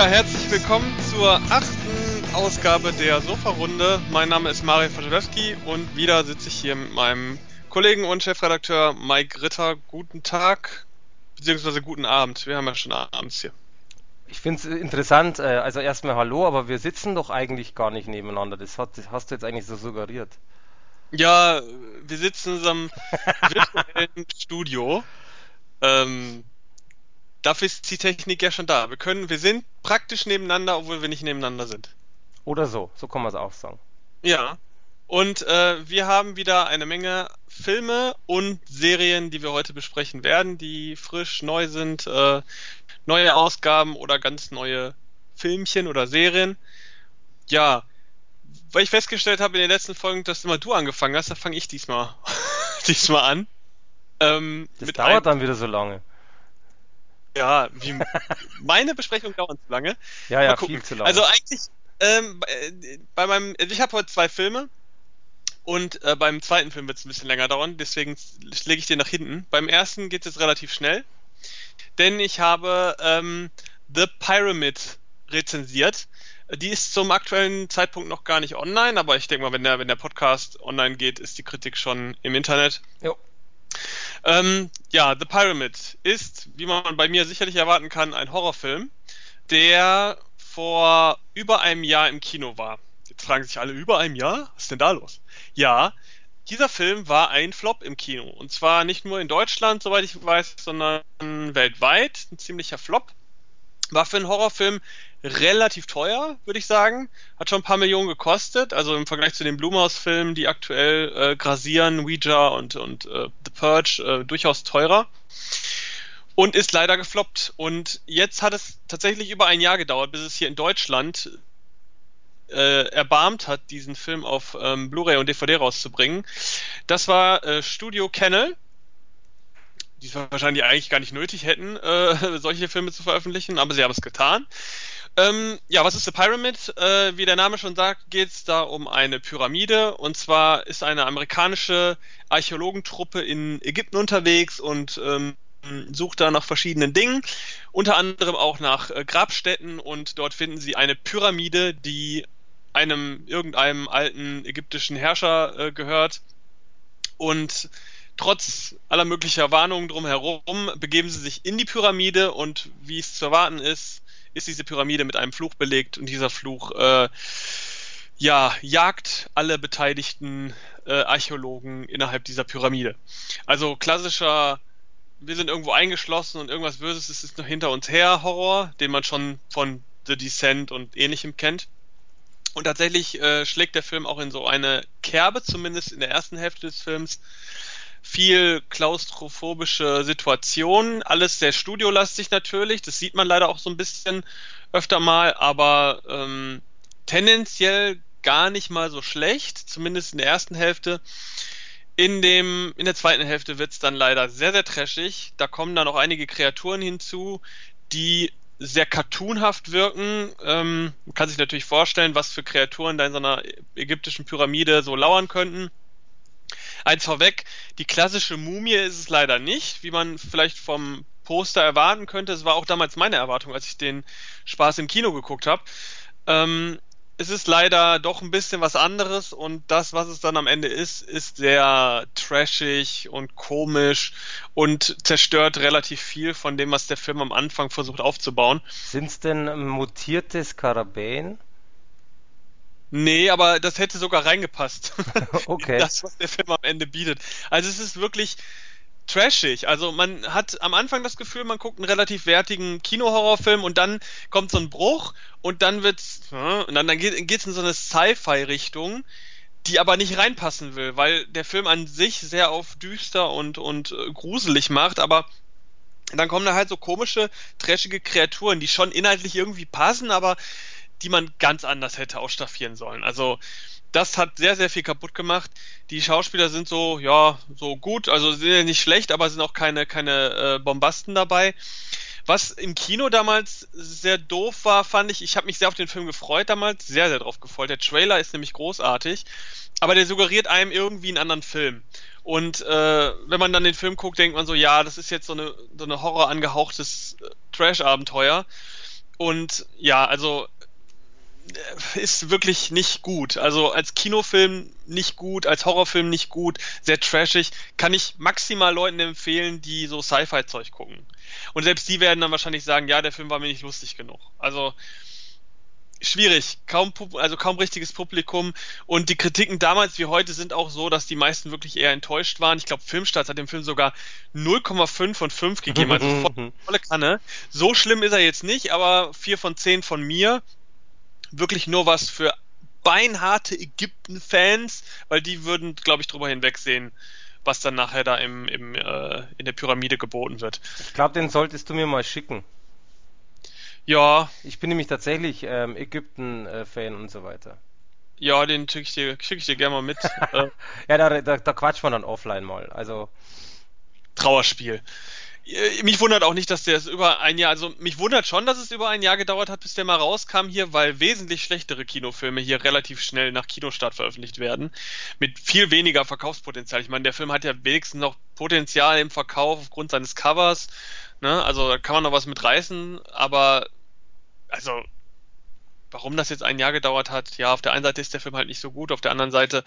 Ja, herzlich willkommen zur achten Ausgabe der Sofa-Runde. Mein Name ist Mario Fajalewski und wieder sitze ich hier mit meinem Kollegen und Chefredakteur Mike Ritter. Guten Tag, beziehungsweise guten Abend. Wir haben ja schon abends hier. Ich finde es interessant, äh, also erstmal Hallo, aber wir sitzen doch eigentlich gar nicht nebeneinander. Das, hat, das hast du jetzt eigentlich so suggeriert. Ja, wir sitzen in unserem virtuellen Studio. Ähm, dafür ist die Technik ja schon da. Wir können, wir sind praktisch nebeneinander, obwohl wir nicht nebeneinander sind. Oder so, so kann man es auch sagen. Ja. Und äh, wir haben wieder eine Menge Filme und Serien, die wir heute besprechen werden, die frisch neu sind, äh, neue Ausgaben oder ganz neue Filmchen oder Serien. Ja, weil ich festgestellt habe in den letzten Folgen, dass immer du angefangen hast, da fange ich diesmal, diesmal an. Ähm, das dauert dann wieder so lange. Ja, wie, meine Besprechung dauert zu lange. Ja, ja, viel zu lange. Also eigentlich, ähm, bei meinem, ich habe heute zwei Filme und äh, beim zweiten Film wird es ein bisschen länger dauern, deswegen lege ich den nach hinten. Beim ersten geht es relativ schnell, denn ich habe ähm, The Pyramid rezensiert. Die ist zum aktuellen Zeitpunkt noch gar nicht online, aber ich denke mal, wenn der, wenn der Podcast online geht, ist die Kritik schon im Internet. Jo. Ähm, ja, The Pyramid ist, wie man bei mir sicherlich erwarten kann, ein Horrorfilm, der vor über einem Jahr im Kino war. Jetzt fragen sich alle, über einem Jahr? Was ist denn da los? Ja, dieser Film war ein Flop im Kino. Und zwar nicht nur in Deutschland, soweit ich weiß, sondern weltweit. Ein ziemlicher Flop. War für einen Horrorfilm relativ teuer, würde ich sagen. Hat schon ein paar Millionen gekostet. Also im Vergleich zu den Blumhaus-Filmen, die aktuell äh, grasieren, Ouija und, und äh, The Purge, äh, durchaus teurer. Und ist leider gefloppt. Und jetzt hat es tatsächlich über ein Jahr gedauert, bis es hier in Deutschland äh, erbarmt hat, diesen Film auf ähm, Blu-ray und DVD rauszubringen. Das war äh, Studio Kennel, die es wahrscheinlich eigentlich gar nicht nötig hätten, äh, solche Filme zu veröffentlichen, aber sie haben es getan. Ähm, ja, was ist The Pyramid? Äh, wie der Name schon sagt, geht es da um eine Pyramide. Und zwar ist eine amerikanische Archäologentruppe in Ägypten unterwegs und ähm, sucht da nach verschiedenen Dingen, unter anderem auch nach äh, Grabstätten und dort finden sie eine Pyramide, die einem irgendeinem alten ägyptischen Herrscher äh, gehört. Und trotz aller möglicher Warnungen drumherum begeben sie sich in die Pyramide und wie es zu erwarten ist, ist diese Pyramide mit einem Fluch belegt und dieser Fluch äh, ja, jagt alle beteiligten äh, Archäologen innerhalb dieser Pyramide. Also klassischer, wir sind irgendwo eingeschlossen und irgendwas Böses ist noch hinter uns her Horror, den man schon von The Descent und ähnlichem kennt. Und tatsächlich äh, schlägt der Film auch in so eine Kerbe, zumindest in der ersten Hälfte des Films. Viel klaustrophobische Situationen, alles sehr studiolastig natürlich. Das sieht man leider auch so ein bisschen öfter mal, aber ähm, tendenziell gar nicht mal so schlecht, zumindest in der ersten Hälfte. In, dem, in der zweiten Hälfte wird's dann leider sehr, sehr trashig. Da kommen dann auch einige Kreaturen hinzu, die sehr cartoonhaft wirken. Ähm, man kann sich natürlich vorstellen, was für Kreaturen da in so einer ägyptischen Pyramide so lauern könnten. Eins vorweg, die klassische Mumie ist es leider nicht, wie man vielleicht vom Poster erwarten könnte. Es war auch damals meine Erwartung, als ich den Spaß im Kino geguckt habe. Ähm, es ist leider doch ein bisschen was anderes und das, was es dann am Ende ist, ist sehr trashig und komisch und zerstört relativ viel von dem, was der Film am Anfang versucht aufzubauen. Sind es denn mutierte Skarabäen? Nee, aber das hätte sogar reingepasst. Okay. Das, was der Film am Ende bietet. Also es ist wirklich, trashig. Also man hat am Anfang das Gefühl, man guckt einen relativ wertigen Kinohorrorfilm und dann kommt so ein Bruch und dann wird's und dann, dann geht es in so eine Sci-Fi-Richtung, die aber nicht reinpassen will, weil der Film an sich sehr auf düster und und äh, gruselig macht, aber dann kommen da halt so komische, trashige Kreaturen, die schon inhaltlich irgendwie passen, aber die man ganz anders hätte ausstaffieren sollen. Also das hat sehr, sehr viel kaputt gemacht. Die Schauspieler sind so, ja, so gut, also sind ja nicht schlecht, aber sind auch keine, keine äh, Bombasten dabei. Was im Kino damals sehr doof war, fand ich, ich habe mich sehr auf den Film gefreut damals, sehr, sehr drauf gefreut. Der Trailer ist nämlich großartig, aber der suggeriert einem irgendwie einen anderen Film. Und äh, wenn man dann den Film guckt, denkt man so, ja, das ist jetzt so eine, so eine Horror angehauchtes äh, Trash-Abenteuer. Und ja, also ist wirklich nicht gut. Also als Kinofilm nicht gut, als Horrorfilm nicht gut, sehr trashig. Kann ich maximal Leuten empfehlen, die so Sci-Fi-Zeug gucken. Und selbst die werden dann wahrscheinlich sagen, ja, der Film war mir nicht lustig genug. Also schwierig, kaum also kaum richtiges Publikum und die Kritiken damals wie heute sind auch so, dass die meisten wirklich eher enttäuscht waren. Ich glaube, Filmstarts hat dem Film sogar 0,5 von 5 gegeben, also voll, volle Kanne. So schlimm ist er jetzt nicht, aber 4 von 10 von mir wirklich nur was für beinharte Ägypten-Fans, weil die würden, glaube ich, drüber hinwegsehen, was dann nachher da im, im, äh, in der Pyramide geboten wird. Ich glaube, den solltest du mir mal schicken. Ja. Ich bin nämlich tatsächlich ähm, Ägypten-Fan und so weiter. Ja, den schicke ich dir, schick ich dir gerne mal mit. Äh. ja, da, da, da quatscht man dann offline mal. Also. Trauerspiel. Äh, mich wundert auch nicht, dass der es über ein Jahr, also mich wundert schon, dass es über ein Jahr gedauert hat, bis der mal rauskam hier, weil wesentlich schlechtere Kinofilme hier relativ schnell nach Kinostart veröffentlicht werden. Mit viel weniger Verkaufspotenzial. Ich meine, der Film hat ja wenigstens noch Potenzial im Verkauf aufgrund seines Covers. Ne? Also da kann man noch was mit reißen, aber also warum das jetzt ein Jahr gedauert hat, ja, auf der einen Seite ist der Film halt nicht so gut, auf der anderen Seite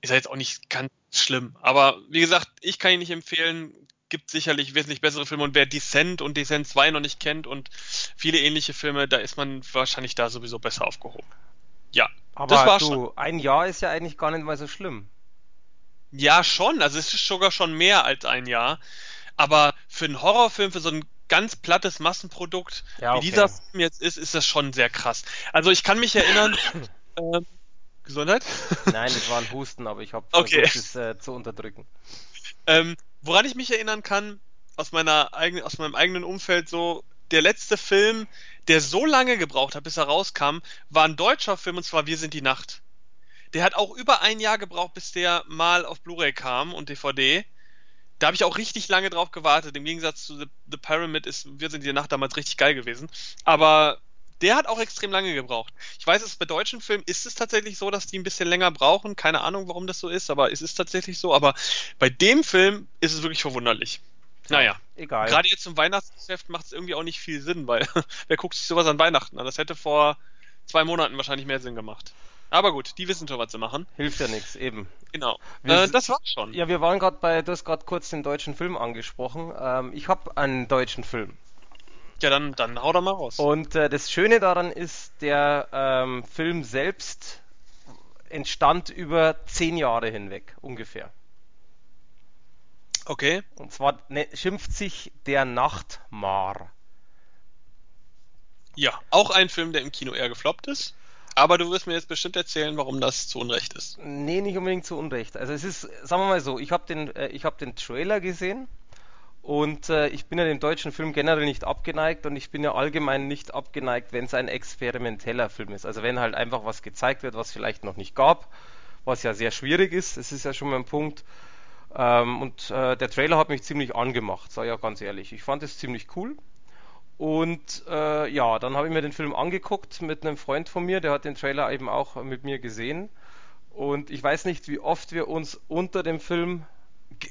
ist er jetzt auch nicht ganz schlimm. Aber wie gesagt, ich kann ihn nicht empfehlen gibt sicherlich wesentlich bessere Filme und wer Descent und Descent 2 noch nicht kennt und viele ähnliche Filme, da ist man wahrscheinlich da sowieso besser aufgehoben. Ja, aber das war du, schon. ein Jahr ist ja eigentlich gar nicht mal so schlimm. Ja, schon, also es ist sogar schon mehr als ein Jahr, aber für einen Horrorfilm, für so ein ganz plattes Massenprodukt, ja, okay. wie dieser Film jetzt ist, ist das schon sehr krass. Also ich kann mich erinnern, äh, Gesundheit? Nein, das war ein Husten, aber ich habe okay. versucht, es äh, zu unterdrücken. Ähm, woran ich mich erinnern kann, aus meiner eigenen, aus meinem eigenen Umfeld so, der letzte Film, der so lange gebraucht hat, bis er rauskam, war ein deutscher Film und zwar Wir sind die Nacht. Der hat auch über ein Jahr gebraucht, bis der mal auf Blu-ray kam und DVD. Da habe ich auch richtig lange drauf gewartet. Im Gegensatz zu The, The Pyramid ist Wir sind die Nacht damals richtig geil gewesen. Aber der hat auch extrem lange gebraucht. Ich weiß, es bei deutschen Filmen ist es tatsächlich so, dass die ein bisschen länger brauchen. Keine Ahnung, warum das so ist, aber es ist tatsächlich so. Aber bei dem Film ist es wirklich verwunderlich. Naja, egal. Gerade jetzt zum Weihnachtsgeschäft macht es irgendwie auch nicht viel Sinn, weil wer guckt sich sowas an Weihnachten an? Das hätte vor zwei Monaten wahrscheinlich mehr Sinn gemacht. Aber gut, die wissen schon, was sie machen. Hilft ja nichts, eben. Genau. Äh, das war's schon. Ja, wir waren gerade bei, du hast gerade kurz den deutschen Film angesprochen. Ähm, ich habe einen deutschen Film. Ja, dann, dann hau doch mal raus. Und äh, das Schöne daran ist, der ähm, Film selbst entstand über zehn Jahre hinweg, ungefähr. Okay. Und zwar ne, schimpft sich Der Nachtmar. Ja, auch ein Film, der im Kino eher gefloppt ist. Aber du wirst mir jetzt bestimmt erzählen, warum das zu Unrecht ist. Nee, nicht unbedingt zu Unrecht. Also es ist, sagen wir mal so, ich habe den, äh, hab den Trailer gesehen und äh, ich bin ja dem deutschen Film generell nicht abgeneigt und ich bin ja allgemein nicht abgeneigt, wenn es ein experimenteller Film ist. Also wenn halt einfach was gezeigt wird, was vielleicht noch nicht gab, was ja sehr schwierig ist. Das ist ja schon mal ein Punkt. Ähm, und äh, der Trailer hat mich ziemlich angemacht, sei ja ganz ehrlich. Ich fand es ziemlich cool. Und äh, ja, dann habe ich mir den Film angeguckt mit einem Freund von mir, der hat den Trailer eben auch mit mir gesehen. Und ich weiß nicht, wie oft wir uns unter dem Film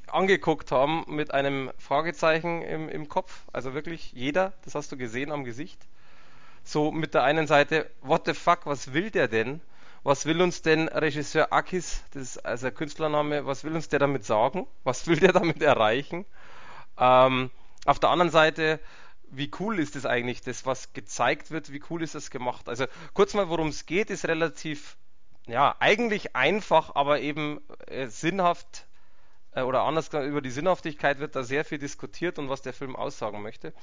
angeguckt haben mit einem Fragezeichen im, im Kopf. Also wirklich jeder, das hast du gesehen am Gesicht. So mit der einen Seite, what the fuck, was will der denn? Was will uns denn Regisseur Akis, das ist also der Künstlername, was will uns der damit sagen? Was will der damit erreichen? Ähm, auf der anderen Seite, wie cool ist es eigentlich, das, was gezeigt wird, wie cool ist das gemacht? Also kurz mal, worum es geht, ist relativ, ja, eigentlich einfach, aber eben äh, sinnhaft äh, oder anders gesagt, über die Sinnhaftigkeit wird da sehr viel diskutiert und was der Film aussagen möchte.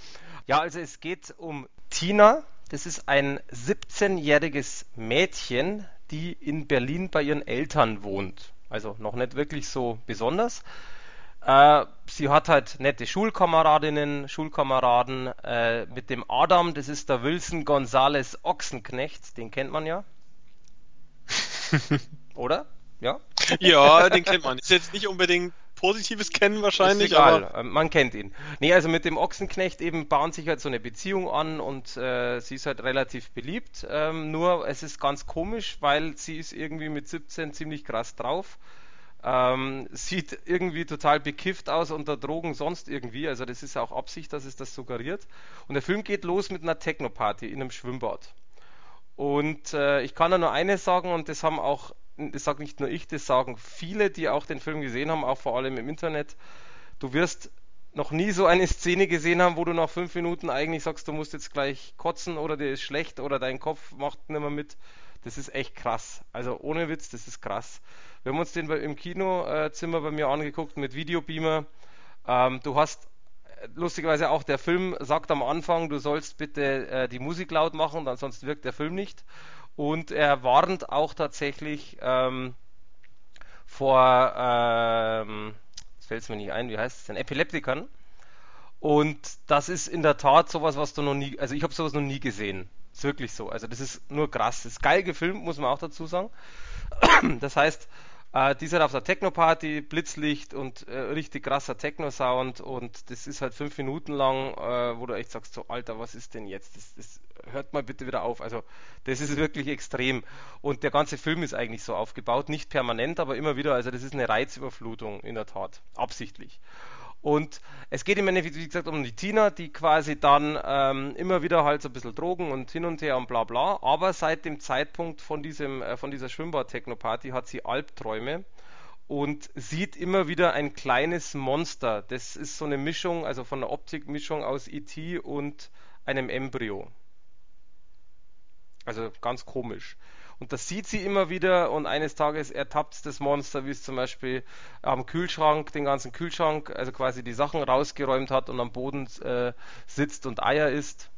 Ja, also es geht um Tina. Das ist ein 17-jähriges Mädchen, die in Berlin bei ihren Eltern wohnt. Also noch nicht wirklich so besonders. Äh, sie hat halt nette Schulkameradinnen, Schulkameraden. Äh, mit dem Adam, das ist der Wilson Gonzales Ochsenknecht, den kennt man ja. Oder? Ja? Ja, den kennt man. Ist jetzt nicht unbedingt positives Kennen wahrscheinlich, ist egal. aber ähm, man kennt ihn. Nee, also mit dem Ochsenknecht eben bahnt sich halt so eine Beziehung an und äh, sie ist halt relativ beliebt. Ähm, nur es ist ganz komisch, weil sie ist irgendwie mit 17 ziemlich krass drauf. Ähm, sieht irgendwie total bekifft aus unter Drogen sonst irgendwie. Also das ist auch Absicht, dass es das suggeriert. Und der Film geht los mit einer Techno-Party in einem Schwimmbad. Und äh, ich kann da nur eines sagen, und das haben auch, das sage nicht nur ich, das sagen viele, die auch den Film gesehen haben, auch vor allem im Internet. Du wirst noch nie so eine Szene gesehen haben, wo du nach fünf Minuten eigentlich sagst, du musst jetzt gleich kotzen oder dir ist schlecht oder dein Kopf macht nicht mehr mit. Das ist echt krass. Also ohne Witz, das ist krass. Wir haben uns den im Kinozimmer bei mir angeguckt mit Videobeamer. Ähm, du hast lustigerweise auch der Film sagt am Anfang, du sollst bitte äh, die Musik laut machen, ansonsten wirkt der Film nicht. Und er warnt auch tatsächlich ähm, vor, ähm, jetzt fällt mir nicht ein, wie heißt es denn, Epileptikern. Und das ist in der Tat sowas, was du noch nie, also ich habe sowas noch nie gesehen. Ist wirklich so. Also das ist nur krass. Das ist geil gefilmt, muss man auch dazu sagen. Das heißt, äh, dieser auf der Techno-Party, Blitzlicht und äh, richtig krasser Techno-Sound und das ist halt fünf Minuten lang, äh, wo du echt sagst, so Alter, was ist denn jetzt? Das, das hört mal bitte wieder auf. Also das ist wirklich extrem. Und der ganze Film ist eigentlich so aufgebaut, nicht permanent, aber immer wieder, also das ist eine Reizüberflutung in der Tat, absichtlich. Und es geht im Endeffekt, wie gesagt, um die Tina, die quasi dann ähm, immer wieder halt so ein bisschen Drogen und hin und her und bla bla. Aber seit dem Zeitpunkt von, diesem, äh, von dieser Schwimmbad-Techno-Party hat sie Albträume und sieht immer wieder ein kleines Monster. Das ist so eine Mischung, also von der Optik-Mischung aus E.T. und einem Embryo. Also ganz komisch. Und das sieht sie immer wieder und eines Tages ertappt das Monster, wie es zum Beispiel am Kühlschrank, den ganzen Kühlschrank, also quasi die Sachen rausgeräumt hat und am Boden äh, sitzt und Eier isst.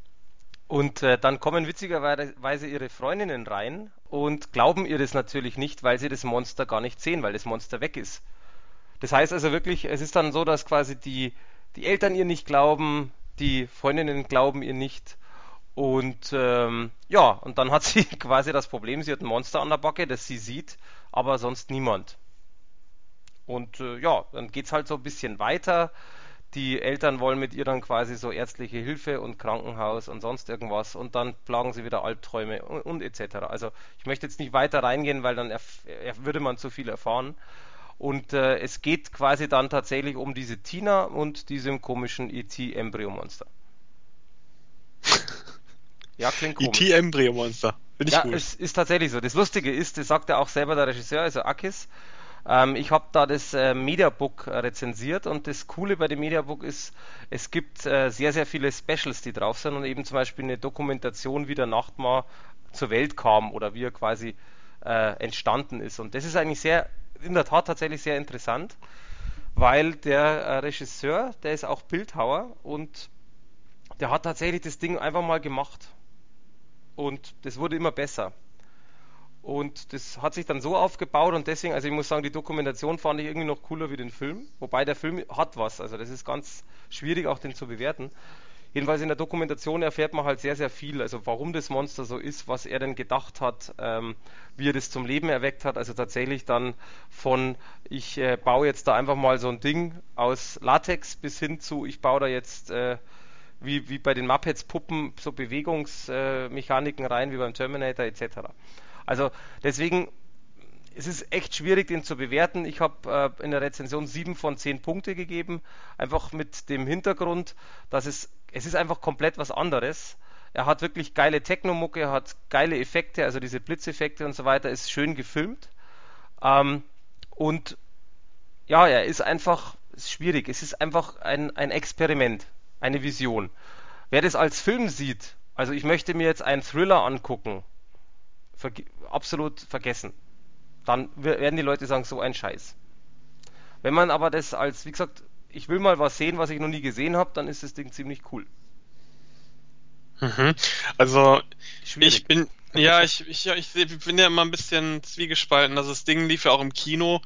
Und äh, dann kommen witzigerweise ihre Freundinnen rein und glauben ihr das natürlich nicht, weil sie das Monster gar nicht sehen, weil das Monster weg ist. Das heißt also wirklich, es ist dann so, dass quasi die, die Eltern ihr nicht glauben, die Freundinnen glauben ihr nicht und ähm, ja, und dann hat sie quasi das Problem, sie hat ein Monster an der Backe, das sie sieht, aber sonst niemand. Und äh, ja, dann geht es halt so ein bisschen weiter. Die Eltern wollen mit ihr dann quasi so ärztliche Hilfe und Krankenhaus und sonst irgendwas und dann plagen sie wieder Albträume und, und etc. Also ich möchte jetzt nicht weiter reingehen, weil dann würde man zu viel erfahren. Und äh, es geht quasi dann tatsächlich um diese Tina und diesem komischen ET-Embryo-Monster. Ja, klingt komisch. E.T.-Embryo-Monster. Finde ich ja, gut. es ist tatsächlich so. Das Lustige ist, das sagt ja auch selber der Regisseur, also Akis. Ähm, ich habe da das äh, Mediabook rezensiert und das Coole bei dem Mediabook ist, es gibt äh, sehr, sehr viele Specials, die drauf sind und eben zum Beispiel eine Dokumentation, wie der Nachtmar zur Welt kam oder wie er quasi äh, entstanden ist. Und das ist eigentlich sehr, in der Tat tatsächlich sehr interessant, weil der äh, Regisseur, der ist auch Bildhauer und der hat tatsächlich das Ding einfach mal gemacht und das wurde immer besser. Und das hat sich dann so aufgebaut und deswegen, also ich muss sagen, die Dokumentation fand ich irgendwie noch cooler wie den Film. Wobei der Film hat was, also das ist ganz schwierig auch den zu bewerten. Jedenfalls in der Dokumentation erfährt man halt sehr, sehr viel, also warum das Monster so ist, was er denn gedacht hat, ähm, wie er das zum Leben erweckt hat. Also tatsächlich dann von, ich äh, baue jetzt da einfach mal so ein Ding aus Latex bis hin zu, ich baue da jetzt äh, wie, wie bei den Muppets-Puppen so Bewegungsmechaniken rein, wie beim Terminator etc. Also deswegen es ist echt schwierig, den zu bewerten. Ich habe äh, in der Rezension 7 von 10 Punkte gegeben, einfach mit dem Hintergrund, dass es, es ist einfach komplett was anderes. Er hat wirklich geile Technomucke, hat geile Effekte, also diese Blitzeffekte und so weiter, ist schön gefilmt. Ähm, und ja, er ist einfach ist schwierig. Es ist einfach ein, ein Experiment eine Vision. Wer das als Film sieht, also ich möchte mir jetzt einen Thriller angucken, verge absolut vergessen. Dann werden die Leute sagen, so ein Scheiß. Wenn man aber das als, wie gesagt, ich will mal was sehen, was ich noch nie gesehen habe, dann ist das Ding ziemlich cool. Mhm. Also Schwierig. ich bin ja ich, ich, ich bin ja immer ein bisschen zwiegespalten. Also das Ding lief ja auch im Kino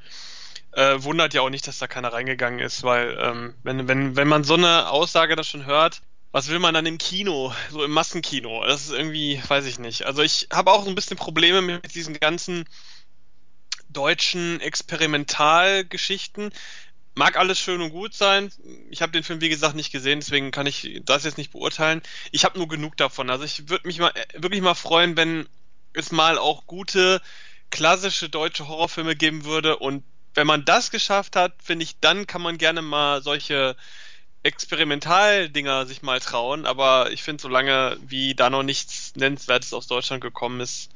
äh, wundert ja auch nicht, dass da keiner reingegangen ist, weil ähm, wenn, wenn, wenn man so eine Aussage da schon hört, was will man dann im Kino, so im Massenkino? Das ist irgendwie, weiß ich nicht. Also ich habe auch ein bisschen Probleme mit diesen ganzen deutschen Experimentalgeschichten. Mag alles schön und gut sein. Ich habe den Film, wie gesagt, nicht gesehen, deswegen kann ich das jetzt nicht beurteilen. Ich habe nur genug davon. Also ich würde mich mal wirklich mal freuen, wenn es mal auch gute klassische deutsche Horrorfilme geben würde und wenn man das geschafft hat, finde ich, dann kann man gerne mal solche Experimentaldinger sich mal trauen, aber ich finde, solange wie da noch nichts Nennenswertes aus Deutschland gekommen ist,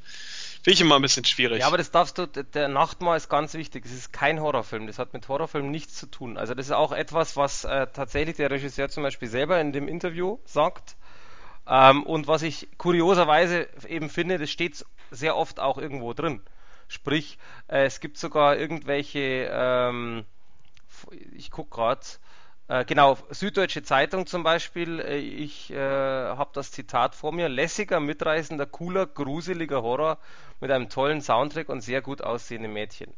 finde ich immer ein bisschen schwierig. Ja, aber das darfst du, der Nachtmahl ist ganz wichtig. Es ist kein Horrorfilm, das hat mit Horrorfilm nichts zu tun. Also das ist auch etwas, was äh, tatsächlich der Regisseur zum Beispiel selber in dem Interview sagt. Ähm, und was ich kurioserweise eben finde, das steht sehr oft auch irgendwo drin. Sprich, äh, es gibt sogar irgendwelche, ähm, ich gucke gerade, äh, genau, Süddeutsche Zeitung zum Beispiel, äh, ich äh, habe das Zitat vor mir, lässiger, mitreißender, cooler, gruseliger Horror mit einem tollen Soundtrack und sehr gut aussehenden Mädchen.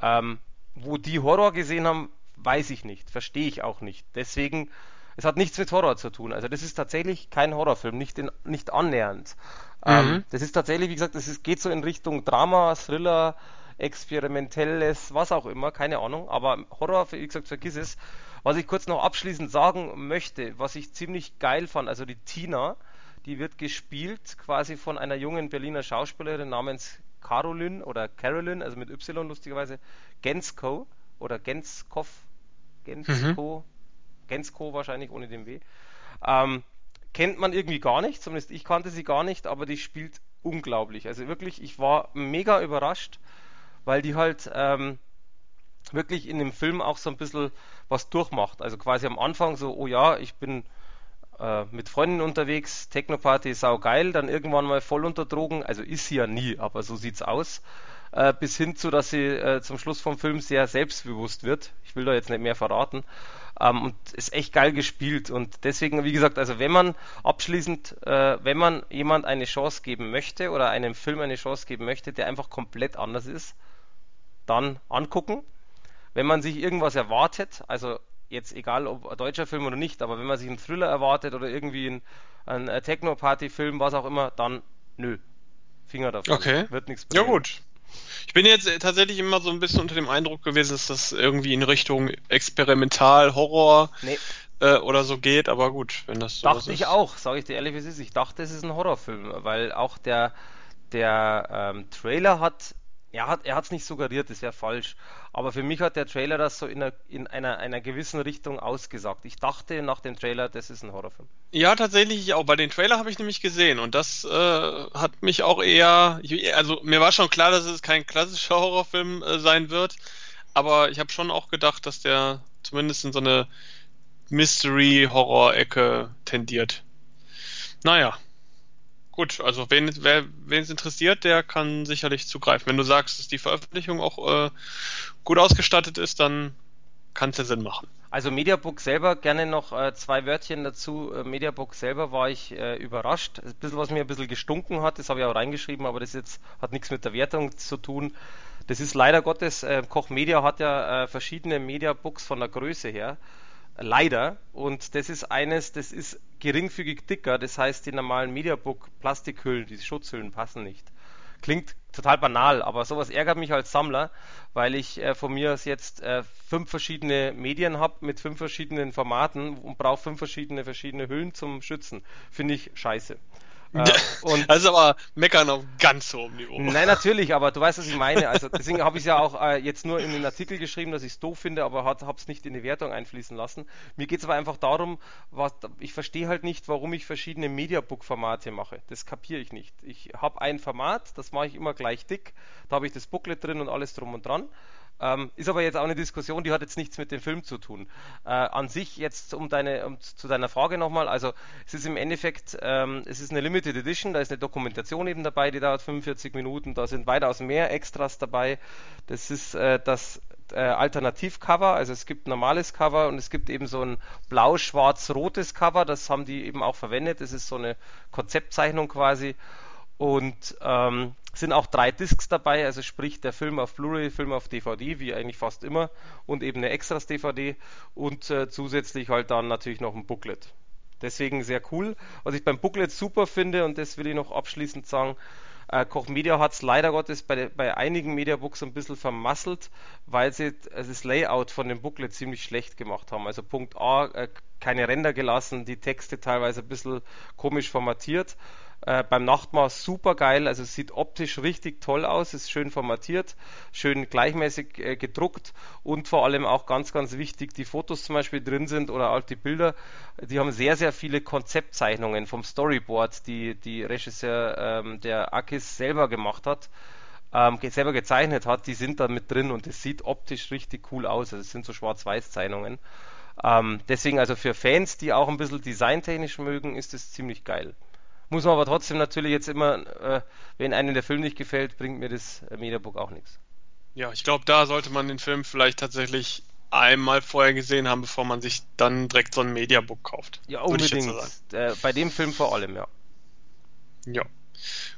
Ähm, wo die Horror gesehen haben, weiß ich nicht, verstehe ich auch nicht. Deswegen, es hat nichts mit Horror zu tun. Also das ist tatsächlich kein Horrorfilm, nicht, in, nicht annähernd. Ähm, mhm. Ähm, das ist tatsächlich, wie gesagt, das ist, geht so in Richtung Drama, Thriller, experimentelles, was auch immer, keine Ahnung. Aber Horror, wie gesagt, vergiss es. Was ich kurz noch abschließend sagen möchte, was ich ziemlich geil fand, also die Tina, die wird gespielt quasi von einer jungen Berliner Schauspielerin namens Caroline oder Carolyn, also mit Y lustigerweise, Gensko oder Genskov, Gensko, mhm. Gensko wahrscheinlich ohne den W. Ähm, kennt man irgendwie gar nicht, zumindest ich kannte sie gar nicht, aber die spielt unglaublich. Also wirklich, ich war mega überrascht, weil die halt ähm, wirklich in dem Film auch so ein bisschen was durchmacht. Also quasi am Anfang so, oh ja, ich bin äh, mit Freunden unterwegs, Technoparty sau geil, dann irgendwann mal voll unter Drogen, also ist sie ja nie, aber so sieht's aus. Äh, bis hin zu, dass sie äh, zum Schluss vom Film sehr selbstbewusst wird. Ich will da jetzt nicht mehr verraten. Ähm, und ist echt geil gespielt. Und deswegen, wie gesagt, also wenn man abschließend, äh, wenn man jemand eine Chance geben möchte oder einem Film eine Chance geben möchte, der einfach komplett anders ist, dann angucken. Wenn man sich irgendwas erwartet, also jetzt egal ob ein deutscher Film oder nicht, aber wenn man sich einen Thriller erwartet oder irgendwie einen, einen Techno-Party-Film, was auch immer, dann nö. Finger davon. Okay. Wird nichts passieren. Ja gut. Ich bin jetzt tatsächlich immer so ein bisschen unter dem Eindruck gewesen, dass das irgendwie in Richtung Experimental, Horror nee. äh, oder so geht, aber gut, wenn das so Dachte ist. ich auch, sage ich dir ehrlich, wie es ist. Ich dachte, es ist ein Horrorfilm, weil auch der, der ähm, Trailer hat er hat es nicht suggeriert, das wäre falsch. Aber für mich hat der Trailer das so in einer, in einer, einer gewissen Richtung ausgesagt. Ich dachte nach dem Trailer, das ist ein Horrorfilm. Ja, tatsächlich auch. Bei den Trailer habe ich nämlich gesehen und das äh, hat mich auch eher. Also mir war schon klar, dass es kein klassischer Horrorfilm äh, sein wird, aber ich habe schon auch gedacht, dass der zumindest in so eine Mystery-Horror-Ecke tendiert. Naja, gut, also wen es interessiert, der kann sicherlich zugreifen. Wenn du sagst, dass die Veröffentlichung auch äh, gut ausgestattet ist, dann kann es ja Sinn machen. Also Mediabook selber, gerne noch äh, zwei Wörtchen dazu. Äh, Mediabook selber war ich äh, überrascht. Ein bisschen, was mir ein bisschen gestunken hat, das habe ich auch reingeschrieben, aber das jetzt hat nichts mit der Wertung zu tun. Das ist leider Gottes, äh, Koch Media hat ja äh, verschiedene Mediabooks von der Größe her. Leider. Und das ist eines, das ist geringfügig dicker. Das heißt, die normalen Mediabook Plastikhüllen, diese Schutzhüllen passen nicht. Klingt total banal, aber sowas ärgert mich als Sammler, weil ich äh, von mir aus jetzt äh, fünf verschiedene Medien habe mit fünf verschiedenen Formaten und brauche fünf verschiedene verschiedene Hüllen zum Schützen. Finde ich scheiße. Äh, das ist aber meckern auf ganz hohem Niveau. Nein, natürlich, aber du weißt, was ich meine. Also deswegen habe ich es ja auch äh, jetzt nur in den Artikel geschrieben, dass ich es doof finde, aber habe es nicht in die Wertung einfließen lassen. Mir geht es aber einfach darum, was, ich verstehe halt nicht, warum ich verschiedene Mediabook-Formate mache. Das kapiere ich nicht. Ich habe ein Format, das mache ich immer gleich dick. Da habe ich das Booklet drin und alles drum und dran. Ähm, ist aber jetzt auch eine Diskussion, die hat jetzt nichts mit dem Film zu tun. Äh, an sich jetzt um deine um, zu deiner Frage nochmal, also es ist im Endeffekt, ähm, es ist eine Limited Edition, da ist eine Dokumentation eben dabei, die dauert 45 Minuten, da sind weitaus mehr Extras dabei. Das ist äh, das äh, Alternativcover, also es gibt normales Cover und es gibt eben so ein blau-schwarz-rotes Cover, das haben die eben auch verwendet, das ist so eine Konzeptzeichnung quasi und ähm, sind auch drei Discs dabei, also sprich der Film auf Blu-ray, Film auf DVD, wie eigentlich fast immer, und eben eine Extras DVD und äh, zusätzlich halt dann natürlich noch ein Booklet. Deswegen sehr cool. Was ich beim Booklet super finde, und das will ich noch abschließend sagen, äh, Koch Media hat es leider Gottes bei, bei einigen Mediabooks ein bisschen vermasselt, weil sie das Layout von dem Booklet ziemlich schlecht gemacht haben. Also Punkt A, äh, keine Ränder gelassen, die Texte teilweise ein bisschen komisch formatiert. Äh, beim Nachtmaß super geil, also es sieht optisch richtig toll aus, ist schön formatiert, schön gleichmäßig äh, gedruckt und vor allem auch ganz, ganz wichtig, die Fotos zum Beispiel drin sind oder auch die Bilder, die haben sehr, sehr viele Konzeptzeichnungen vom Storyboard, die die Regisseur ähm, der Akis selber gemacht hat. Ähm, selber gezeichnet hat, die sind da mit drin und es sieht optisch richtig cool aus. Also es sind so Schwarz-Weiß-Zeichnungen. Ähm, deswegen also für Fans, die auch ein bisschen designtechnisch mögen, ist es ziemlich geil. Muss man aber trotzdem natürlich jetzt immer, äh, wenn einem der Film nicht gefällt, bringt mir das Mediabook auch nichts. Ja, ich glaube, da sollte man den Film vielleicht tatsächlich einmal vorher gesehen haben, bevor man sich dann direkt so ein Mediabook kauft. Ja, unbedingt. Äh, bei dem Film vor allem, ja. Ja.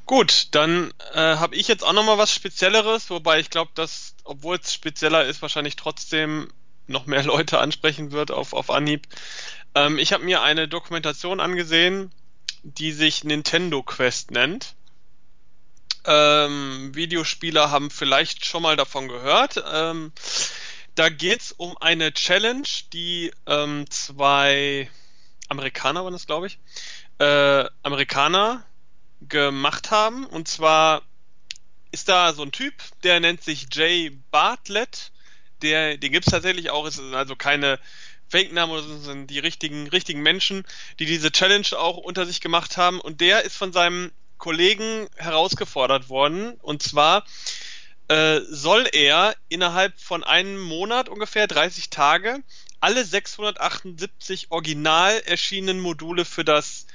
Gut, dann äh, habe ich jetzt auch nochmal was Spezielleres, wobei ich glaube, dass, obwohl es spezieller ist, wahrscheinlich trotzdem noch mehr Leute ansprechen wird auf, auf Anhieb. Ähm, ich habe mir eine Dokumentation angesehen die sich Nintendo Quest nennt. Ähm, Videospieler haben vielleicht schon mal davon gehört. Ähm, da geht's um eine Challenge, die ähm, zwei Amerikaner waren das, glaube ich, äh, Amerikaner gemacht haben. Und zwar ist da so ein Typ, der nennt sich Jay Bartlett. Der, den gibt's tatsächlich auch. Es ist also keine Fake-Namen oder so sind die richtigen, richtigen Menschen, die diese Challenge auch unter sich gemacht haben. Und der ist von seinem Kollegen herausgefordert worden. Und zwar äh, soll er innerhalb von einem Monat ungefähr 30 Tage alle 678 original erschienenen Module für das